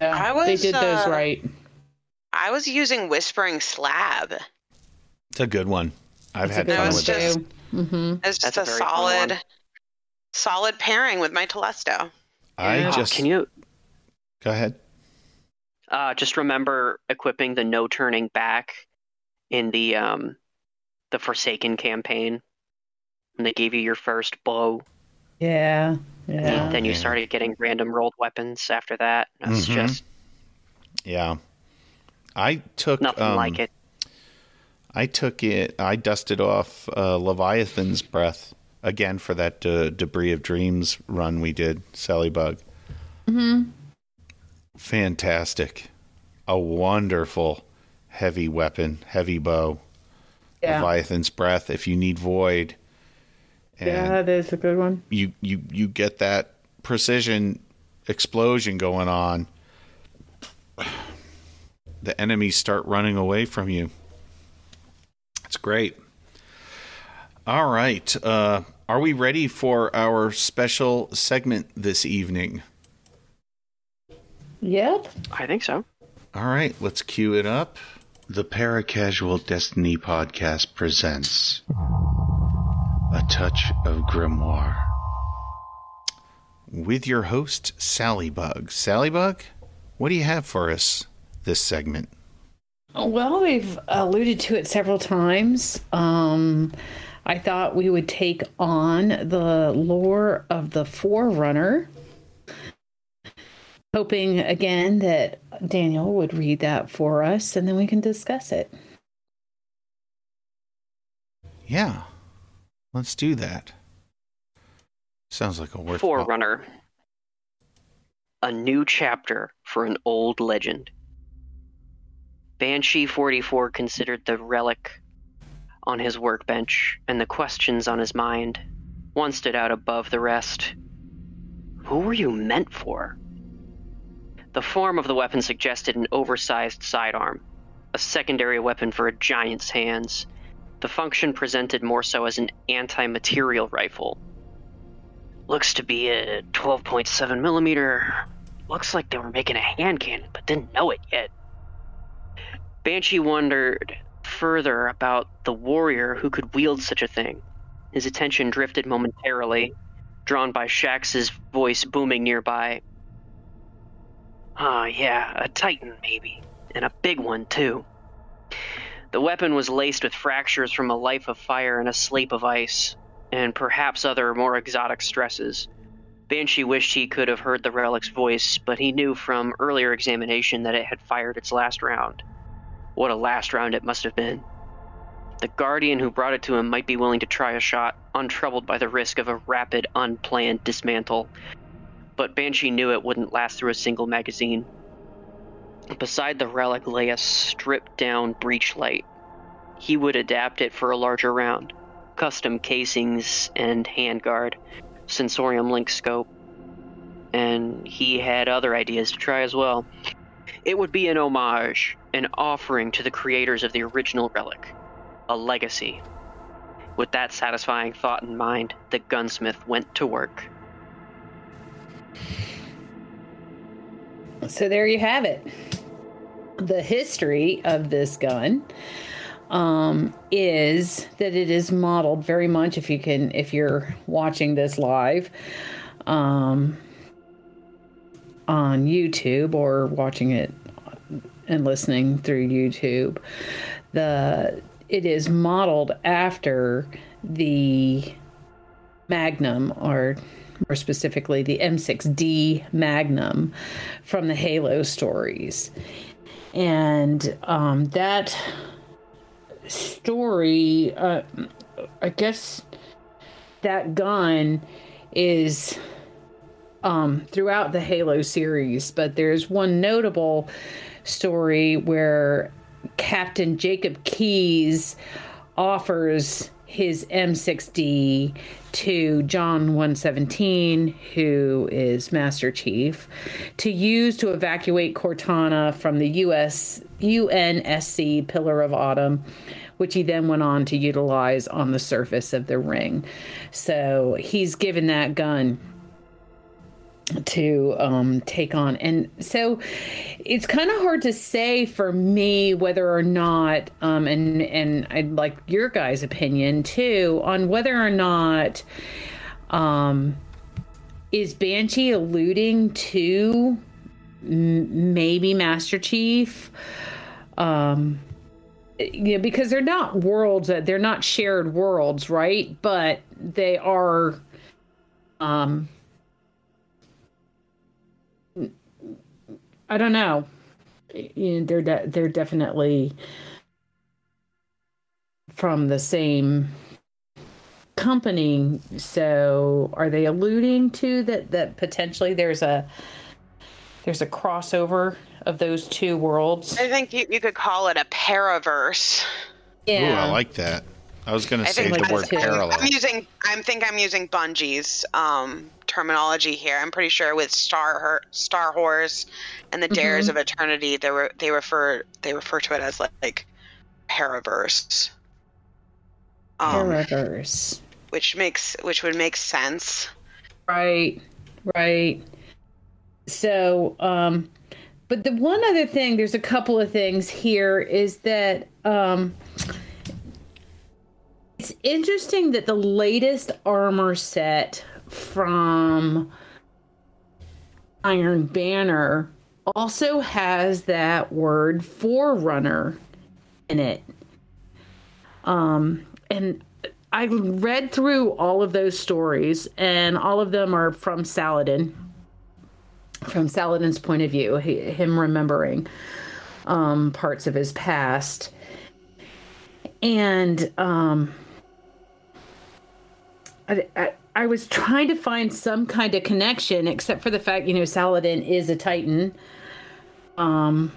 Yeah, I they did those uh, right. I was using whispering slab. It's a good one. I've That's had fun one with too. that. Mm-hmm. It's just That's a a, solid, one. solid pairing with my Telesto. I Yeah. Just can you go ahead. uh, just remember equipping the no turning back in the um the Forsaken campaign and they gave you your first bow. Yeah, yeah. Then you Yeah. started getting random rolled weapons after that. That's Mhm. just Yeah, I took nothing um, like it. I took it. I dusted off uh, Leviathan's breath again for that uh, debris of dreams run we did. Sally Bug, Mm-hmm. fantastic, a wonderful heavy weapon, heavy bow. Yeah, Leviathan's breath. If you need void, and yeah, that is a good one. you you you get that precision explosion going on. The enemies start running away from you. It's great. All right. Uh, are we ready for our special segment this evening? Yep. I think so. All right, let's cue it up. The Paracasual Destiny podcast presents A Touch of Grimoire with your host, Sally Bug. Sally Bug, what do you have for us this segment? Well, we've alluded to it several times. Um, I thought we would take on the lore of the Forerunner, hoping again that Daniel would read that for us and then we can discuss it. Yeah, let's do that. Sounds like a worthwhile. Forerunner. A new chapter for an old legend. Banshee 44 considered the relic on his workbench and the questions on his mind. One stood out above the rest. Who were you meant for? The form of the weapon suggested an oversized sidearm, a secondary weapon for a giant's hands. The function presented more so as an anti material rifle. Looks to be a 12.7 millimeter. Looks like they were making a hand cannon, but didn't know it yet. Banshee wondered further about the warrior who could wield such a thing. His attention drifted momentarily, drawn by Shax's voice booming nearby. Ah, yeah, a Titan, maybe. And a big one, too. The weapon was laced with fractures from a life of fire and a sleep of ice, and perhaps other more exotic stresses. Banshee wished he could have heard the relic's voice, but he knew from earlier examination that it had fired its last round. What a last round it must have been. The guardian who brought it to him might be willing to try a shot, untroubled by the risk of a rapid, unplanned dismantle. But Banshee knew it wouldn't last through a single magazine. Beside the relic lay a stripped down breech light. He would adapt it for a larger round. Custom casings and handguard, sensorium link scope. And he had other ideas to try as well. It would be an homage, an offering to the creators of the original relic, a legacy. With that satisfying thought in mind, the gunsmith went to work. So there you have it. The history of this gun um, is that it is modeled very much. If you can, if you're watching this live um, on YouTube or watching it and listening through YouTube, the it is modeled after the Magnum or more specifically the M6D Magnum from the Halo stories. And um, that story, uh, I guess that gun is um, throughout the Halo series, but there's one notable story where Captain Jacob Keyes offers his M6D to John 117, who is Master Chief, to use to evacuate Cortana from the US UNSC Pillar of Autumn, which he then went on to utilize on the surface of the ring. So he's given that gun to um, take on. And so it's kind of hard to say for me whether or not, um, and and I'd like your guys' opinion too on whether or not um, is Banshee alluding to m- maybe Master Chief. Um, you know, because they're not worlds, that they're not shared worlds, right? But they are um I don't know. You know, they're de- they're definitely from the same company. So, are they alluding to that that potentially there's a there's a crossover of those two worlds? I think you, you could call it a paraverse. Yeah, Ooh, I like that. I was going to say the word parallel. I'm using. I think I'm using Bungie's um, terminology here. I'm pretty sure with Star Star Horse and the Dares mm-hmm. of Eternity, they were they refer they refer to it as like, like paraverse. Um, paraverse, which makes which would make sense. Right, right. So, um, but the one other thing, there's a couple of things here, is that um, it's interesting that the latest armor set from Iron Banner also has that word forerunner in it. Um, and I read through all of those stories, and all of them are from Saladin, from Saladin's point of view, him remembering um, parts of his past. And um, I, I, was trying to find some kind of connection, except for the fact, you know, Saladin is a Titan. Um,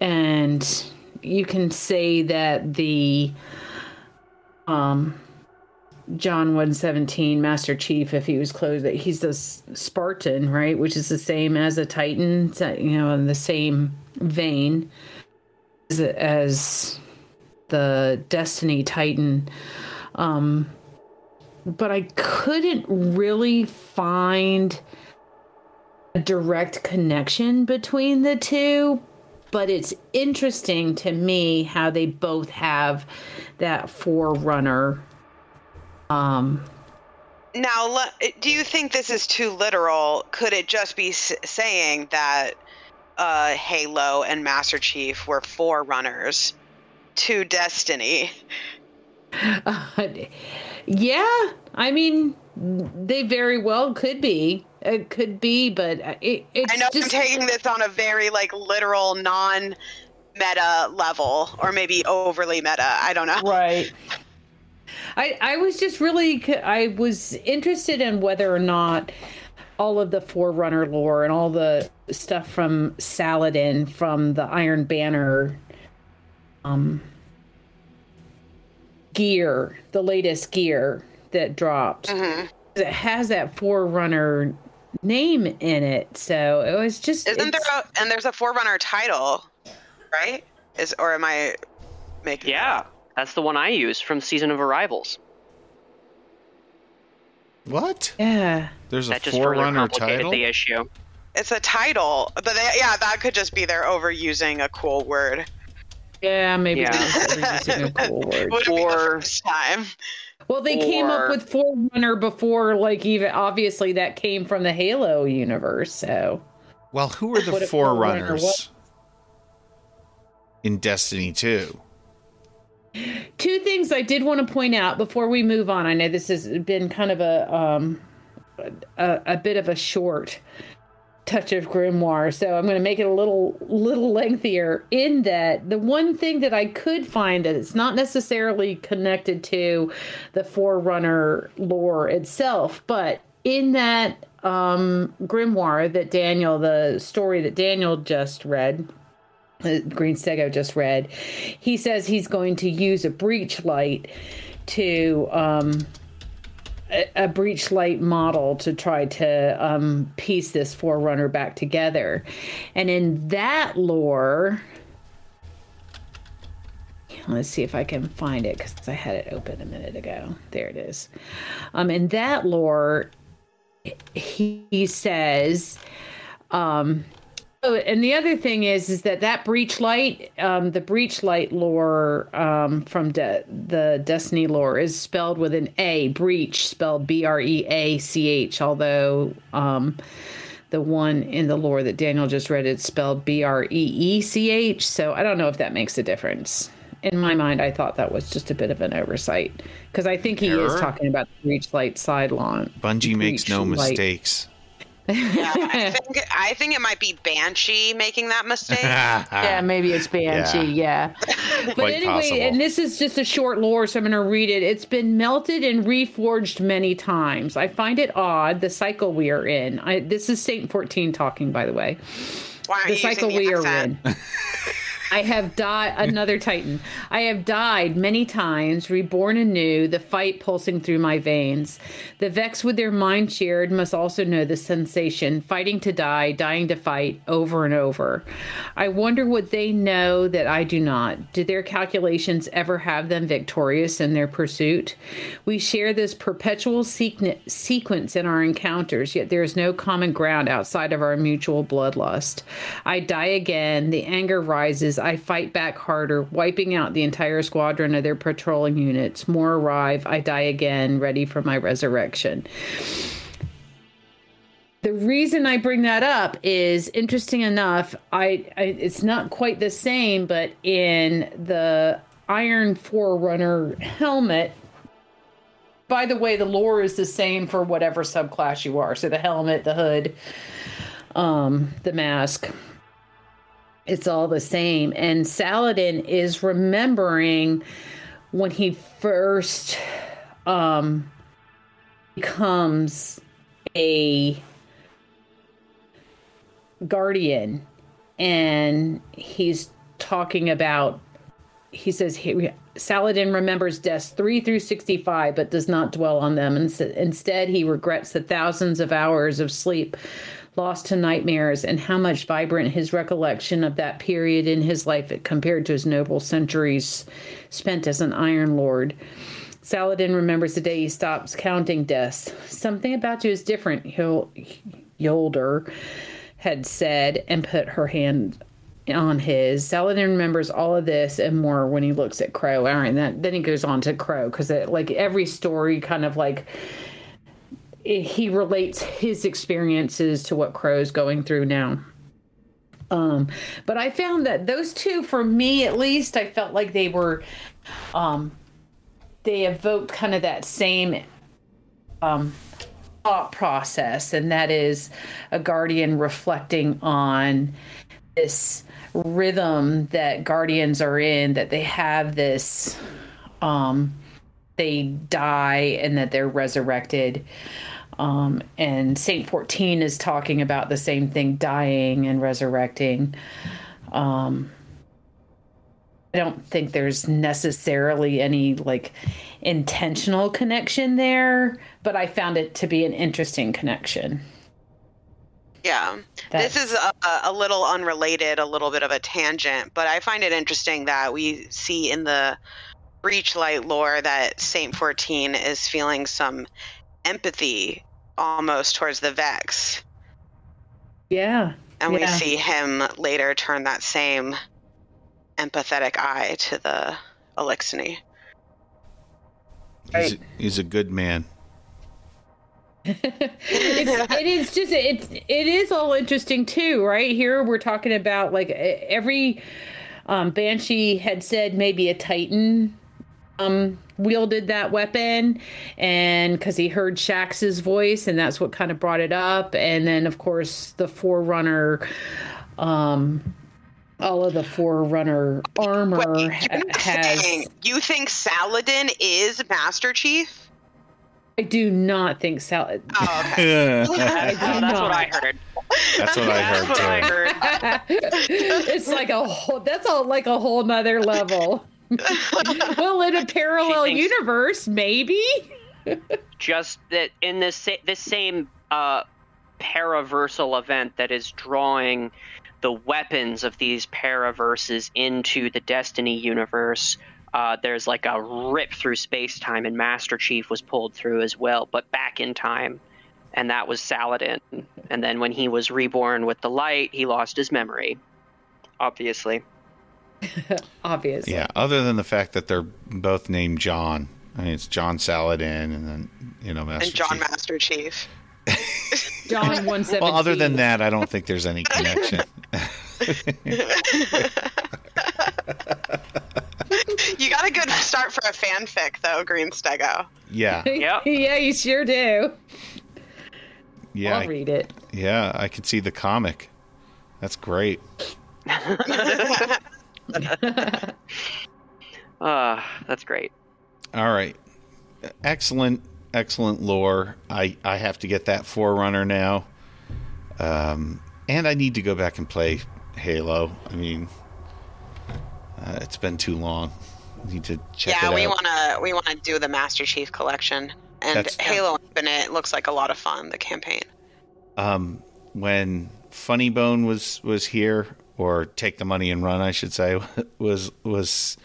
and you can say that the um John 117 Master Chief if he was close that he's a Spartan, right, which is the same as a Titan, you know, in the same vein as the Destiny Titan. Um but I couldn't really find a direct connection between the two but it's interesting to me how they both have that forerunner um now do you think this is too literal? Could it just be saying that uh, halo and master chief were forerunners to destiny? uh, yeah i mean they very well could be it could be, but it, it's I know just... I'm taking this on a very like literal non meta level or maybe overly meta. I don't know. Right. I I was just really I was interested in whether or not all of the Forerunner lore and all the stuff from Saladin from the Iron Banner um gear, the latest gear that dropped. Mm-hmm. It has that Forerunner name in it. So it was just. Isn't there a, and there's a Forerunner title, right? Is or am I making? Yeah, that that's the one I use from Season of Arrivals. What? Yeah. There's that a Forerunner title. The issue. It's a title, but they, yeah, that could just be they're overusing a cool word. Yeah, maybe yeah. overusing a cool word. Would or, be the first time. Well, they or... came up with Forerunner before, like even obviously that came from the Halo universe. So, well, who are the Forerunners in Destiny Two? Two things I did want to point out before we move on. I know this has been kind of a um, a, a bit of a short touch of grimoire. So i'm going to make it a little little lengthier in that the one thing that i could find that it's not necessarily connected to the forerunner lore itself but in that um, grimoire that daniel the story that daniel just read green stego just read he says he's going to use a breach light to um, a, breach light model to try to um, piece this forerunner back together. And in that lore, let's see if I can find it because I had it open a minute ago. There it is. Um, in that lore, he, he says, um, Oh, and the other thing is, is that that breach light, um, the breach light lore um, from De- the Destiny lore is spelled with an A. Breach spelled B R E A C H. Although um, the one in the lore that Daniel just read, it's spelled B R E E C H. So I don't know if that makes a difference. In my mind, I thought that was just a bit of an oversight because I think he Error? is talking about the breach light side lawn. Bungie makes no light. mistakes yeah, I think I think it might be Banshee making that mistake. yeah, maybe it's Banshee. Yeah, yeah. but Quite anyway, possible. and this is just a short lore, so I'm going to read it. It's been melted and reforged many times. I find it odd the cycle we are in. I, this is Saint 14 talking, by the way. Why the cycle we are in. I have died, another Titan. I have died many times, reborn anew, the fight pulsing through my veins. The vexed with their mind shared must also know the sensation, fighting to die, dying to fight, over and over. I wonder what they know that I do not. Do their calculations ever have them victorious in their pursuit? We share this perpetual sequence in our encounters, yet there is no common ground outside of our mutual bloodlust. I die again, the anger rises I fight back harder, wiping out the entire squadron of their patrolling units. More arrive. I die again, ready for my resurrection. The reason I bring that up is interesting enough. I, I it's not quite the same, but in the Iron Forerunner helmet. By the way, the lore is the same for whatever subclass you are. So the helmet, the hood, um, the mask, it's all the same. And Saladin is remembering when he first um, becomes a guardian and he's talking about he says he, Saladin remembers deaths 3 through 65 but does not dwell on them and instead he regrets the thousands of hours of sleep lost to nightmares and how much vibrant his recollection of that period in his life compared to his noble centuries spent as an iron lord Saladin remembers the day he stops counting deaths. Something about you is different, Jolder had said and put her hand on his. Saladin remembers all of this and more when he looks at Crow. All right, that, then he goes on to Crow because like every story kind of like he relates his experiences to what Crow's going through now. Um, but I found that those two, for me at least, I felt like they were um, they evoked kind of that same um, thought process, and that is a guardian reflecting on this rhythm that guardians are in, that they have this, um, they die and that they're resurrected. Um, and Saint 14 is talking about the same thing dying and resurrecting. Um, I don't think there's necessarily any like intentional connection there, but I found it to be an interesting connection. Yeah. That's... This is a, a, little unrelated, a little bit of a tangent, but I find it interesting that we see in the Breachlight lore that Saint 14 is feeling some empathy almost towards the Vex. Yeah. And yeah. we see him later turn that same empathetic eye to the Eliksni. He's, he's a good man. it's, it is just it's it is all interesting too, right? Here we're talking about like every um, banshee had said maybe a titan um, wielded that weapon, and because he heard Shax's voice, and that's what kind of brought it up. And then of course the forerunner um, all of the Forerunner armor Wait, ha- has. You think Saladin is Master Chief? I do not think Saladin. Oh, okay. that's, that's what I heard. That's what I heard that's. I heard. it's like a whole. That's all like a whole nother level. Well, in a parallel universe, maybe. just that in this this same uh, paraversal event that is drawing the weapons of these paraverses into the Destiny universe. Uh, there's like a rip through space time, and Master Chief was pulled through as well, but back in time. And that was Saladin. And then when he was reborn with the light, he lost his memory. Obviously. Obviously. Yeah, other than the fact that they're both named John. I mean, it's John Saladin and then, you know, Master And John Chief. Master Chief. John one seventeen. Well, other than that, I don't think there's any connection. you got a good start for a fanfic, though, Green Stego. Yeah. Yep. yeah, you sure do. Yeah. I'll I, read it. yeah, I could see the comic. That's great. Uh, that's great. All right. Excellent, excellent lore. I, I have to get that Forerunner now. Um, and I need to go back and play Halo. I mean, uh, it's been too long. I need to check yeah, it we out. wanna we wanna do the Master Chief collection, and That's- Halo Infinite looks like a lot of fun. The campaign. um, when Funny Bone was was here, or Take the Money and Run, I should say, was was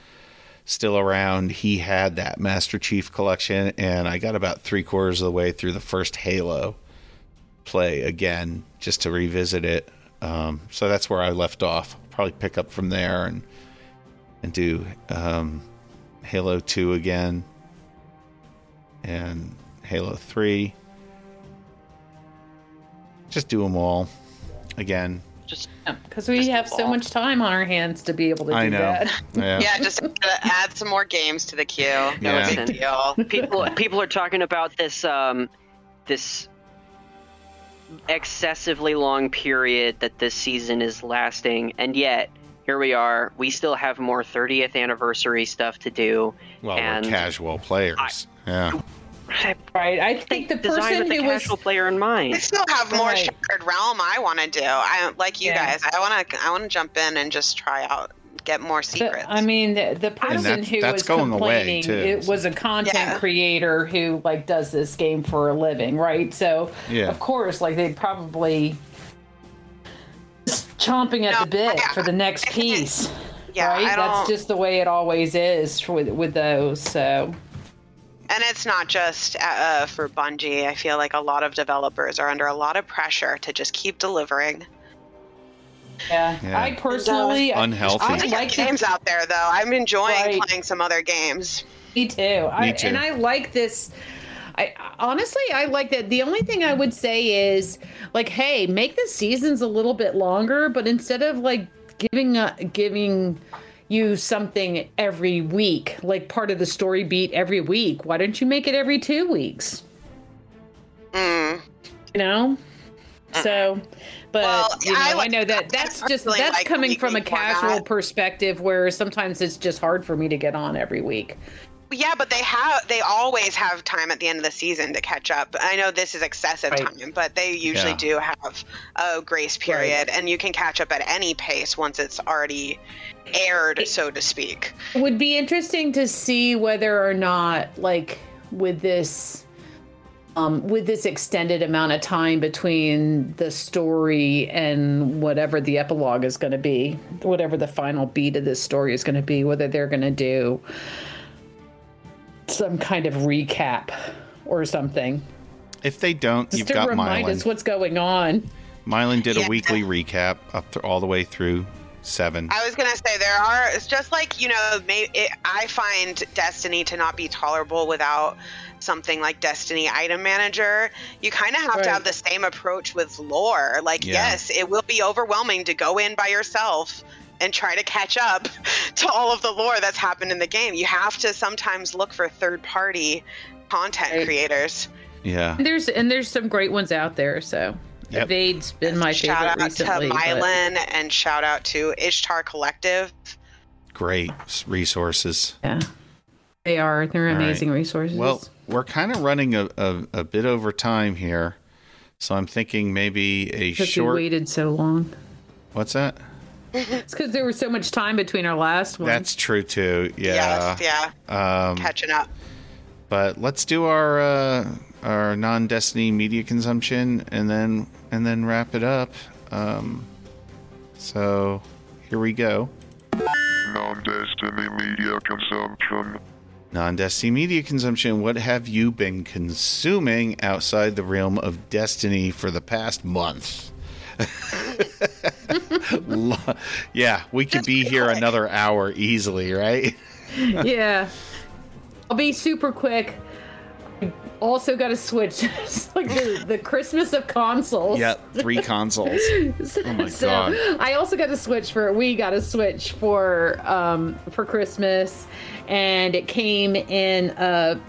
still around. He had that Master Chief collection, and I got about three quarters of the way through the first Halo play again, just to revisit it. Um, so that's where I left off. Probably pick up from there and and do um, Halo Two again, and Halo Three. Just do them all again. Just because we Just have so much time on our hands to be able to do I know. that. Yeah. Yeah, just add some more games to the queue. No Yeah. big deal. people people are talking about this um this excessively long period that this season is lasting and yet here we are we still have more 30th anniversary stuff to do Well, And- we're casual players. yeah. Right. I think the person with the who was player in mind. I still have more Right. Shattered Realm I want to do. I like you Yeah. guys. I want to. I want to jump in and just try out, get more the- secrets. I mean, the, the person that's- who that's was going away, complaining too. it was a content Yeah. creator who like does this game for a living, right? So Yeah. of course, like they'd probably just chomping at No, the bit yeah. for the next piece, yeah, right? I don't. That's just the way it always is with with those. So And it's not just uh, for Bungie. I feel like a lot of developers are under a lot of pressure to just keep delivering. yeah, Yeah. I personally, I- Unhealthy. I There's like games out there, though. I'm enjoying Right. playing some other games. Me too. I, too. And I like this. I honestly, I like that. The only thing I would say is, like, hey, make the seasons a little bit longer, but instead of like giving uh, giving you something every week, like part of the story beat every week, why don't you make it every two weeks? Mm. You know. So, but Well, you know, I I, know that that's just that's like coming from a weekly format. casual perspective, where sometimes it's just hard for me to get on every week. Yeah, but they have they always have time at the end of the season to catch up. I know this is excessive Right. time, but they usually Yeah. do have a grace period and you can catch up at any pace once it's already aired, so to speak. would be interesting to see whether or not like with this um with this extended amount of time between the story and whatever the epilogue is going to be whatever the final beat of this story is going to be whether they're going to do some kind of recap or something If they don't, just you've to got remind us what's going on Myelin did Yeah. a weekly recap up to, all the way through seven. I was gonna say there are. It's just like you know, may, it, I find Destiny to not be tolerable without something like Destiny Item Manager. You kind of have Right. to have the same approach with lore. Like, Yeah. yes, it will be overwhelming to go in by yourself and try to catch up to all of the lore that's happened in the game. You have to sometimes look for third-party content Right. creators. yeah. and there's and there's some great ones out there so Yep. Evade's been my shout favorite out recently to but- and shout out to Ishtar Collective. Great resources. Yeah. They are. They're All right. amazing resources. Well, we're kind of running a, a, a bit over time here. So I'm thinking maybe a because we short. waited so long. What's that? It's because there was so much time between our last one. That's true too. Yeah. Yes, yeah, Um, catching up. but let's do our uh, our non Destiny media consumption and then and then wrap it up. Um, so here we go. Non-Destiny media consumption. Non Destiny media consumption. What have you been consuming outside the realm of Destiny for the past month? Yeah, we could Just be here quick. another hour easily, right? yeah. I'll be super quick. Also got to switch. It's like the, the Christmas of consoles. Yep, three consoles. Oh my so God. I also got to switch for we got to switch for um for Christmas, and it came in a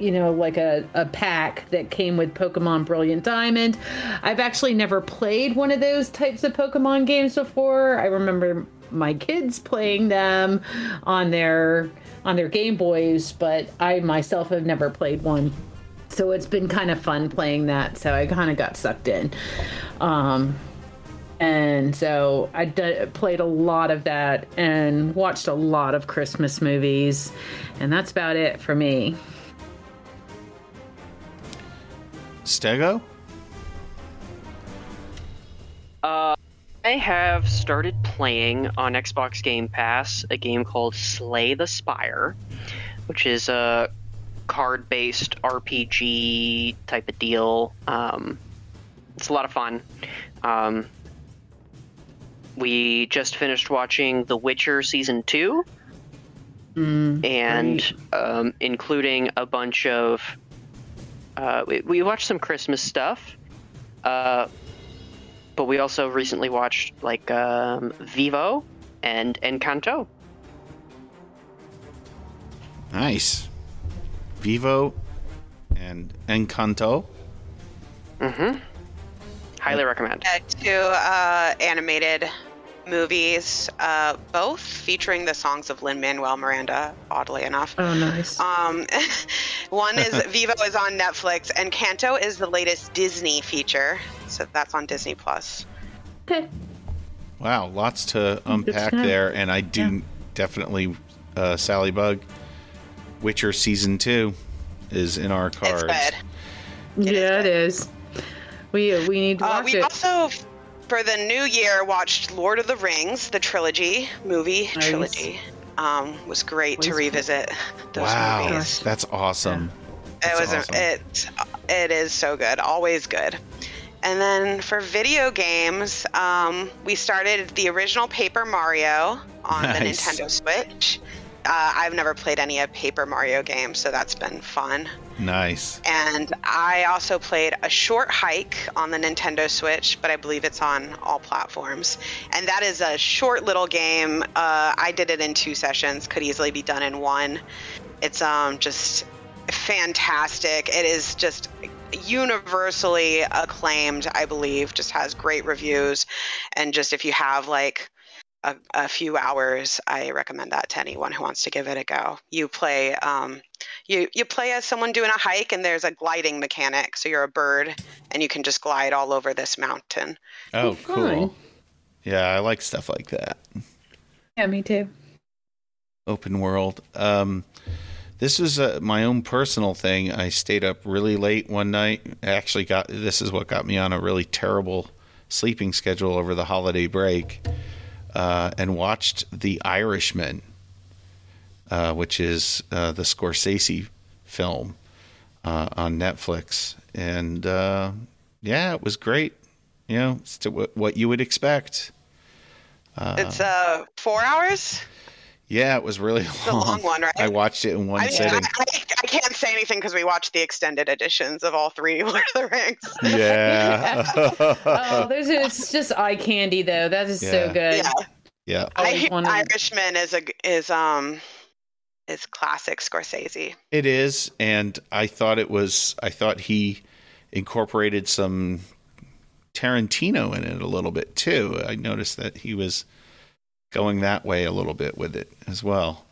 you know like a, a pack that came with Pokemon Brilliant Diamond. I've actually never played one of those types of Pokemon games before. I remember my kids playing them on their on their Game Boys, but I myself have never played one so it's been kind of fun playing that so i kind of got sucked in um and so i played a lot of that and watched a lot of christmas movies and that's about it for me Stego? Uh, I have started playing on Xbox Game Pass a game called Slay the Spire, which is a card-based RPG type of deal. Um, it's a lot of fun. Um, we just finished watching The Witcher season two, Mm, and great. um, including a bunch of. Uh, we, we watched some Christmas stuff. Uh, but we also recently watched like um, Vivo and Encanto. Nice. Vivo and Encanto. Mm-hmm. Highly recommend. Uh, two uh, animated movies, uh, both featuring the songs of Lin Manuel Miranda. Oddly enough, Oh, nice. um, one is Vivo is on Netflix, Encanto is the latest Disney feature, so that's on Disney Plus. Okay. Wow, lots to unpack there, and I do Yeah. definitely uh, Salliebug. Witcher season two is in our cards. It's good. It is yeah, it good. is. We we need to Uh, watch we it. also, for the new year, watched Lord of the Rings, the trilogy movie Nice. trilogy. Um, was great to Was- revisit those Wow, movies. that's awesome. It That's was awesome. it. It is so good, always good. And then for video games, um, we started the original Paper Mario on the Nintendo Switch. Uh, I've never played any of Paper Mario games, so that's been fun. Nice. And I also played a short hike on the Nintendo Switch, but I believe it's on all platforms. And that is a short little game. Uh, I did it in two sessions, could easily be done in one. It's um, just fantastic. It is just universally acclaimed, I believe, just has great reviews. And just if you have like a, a few hours, I recommend that to anyone who wants to give it a go. You play um, you you play as someone doing a hike and there's a gliding mechanic so you're a bird and you can just glide all over this mountain Oh, fun. cool. Yeah, I like stuff like that. Yeah, me too. Open world. Um, this was uh, my own personal thing. I stayed up really late one night. Actually, got this is what got me on a really terrible sleeping schedule over the holiday break, uh, and watched The Irishman, uh, which is uh, the Scorsese film uh, on Netflix, and uh, yeah, it was great. You know, it's what you would expect. it's uh four hours Yeah, it was really a long. long one, right? I watched it in one I, mean, I, sitting. I, I can't say anything because we watched the extended editions of all three Lord of the Rings. Yeah. Oh, there's it's just eye candy though. That is Yeah. so good. Yeah, yeah. I Always hear wanted- Irishman is a is um is classic Scorsese. It is, and I thought it was. I thought he incorporated some Tarantino in it a little bit too. I noticed that he was going that way a little bit with it as well.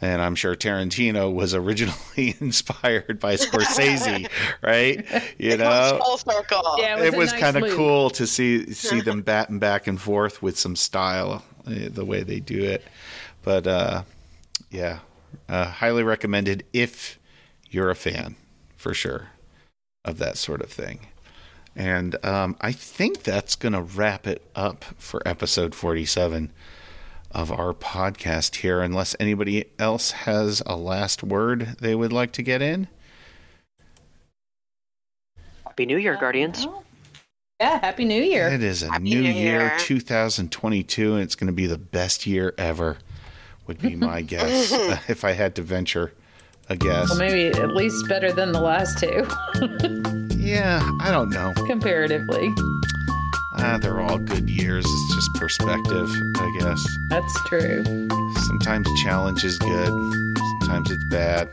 And I'm sure Tarantino was originally inspired by Scorsese, right? You It goes know, full circle. Yeah, it a was nice kind of cool to see see them batting back and forth with some style, uh, the way they do it. But uh, yeah, uh, highly recommended if you're a fan, for sure, of that sort of thing. And um, I think that's going to wrap it up for episode 47 of our podcast here, unless anybody else has a last word they would like to get in. Happy New Year, Guardians. Oh. Yeah, happy New Year. It is a Happy new New year, Year. 2022, and it's going to be the best year ever, would be my guess, if I had to venture a guess. Well, maybe at least better than the last two, Yeah, I don't know. comparatively. Ah, they're all good years. It's just perspective, I guess. That's true. Sometimes challenge is good, sometimes it's bad.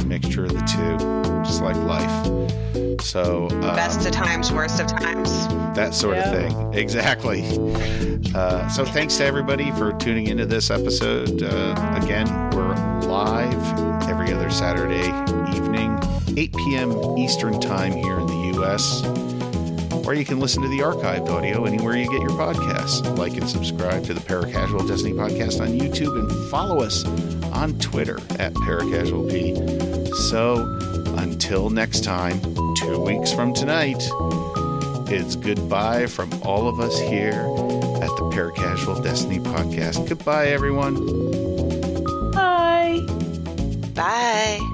A Mixture of the two, just like life. So, uh, Best of times, worst of times. that sort Yeah. of thing. Exactly. Uh, so thanks to everybody for tuning into this episode. Uh, again, we're live every other Saturday evening, 8 p.m. Eastern Time here in the U.S. Or you can listen to the archived audio anywhere you get your podcasts. Like and subscribe to the Paracasual Destiny podcast on YouTube and follow us on Twitter at ParacasualP. So until next time, two weeks from tonight, it's goodbye from all of us here at the Paracasual Destiny podcast. Goodbye, everyone. Bye. Bye.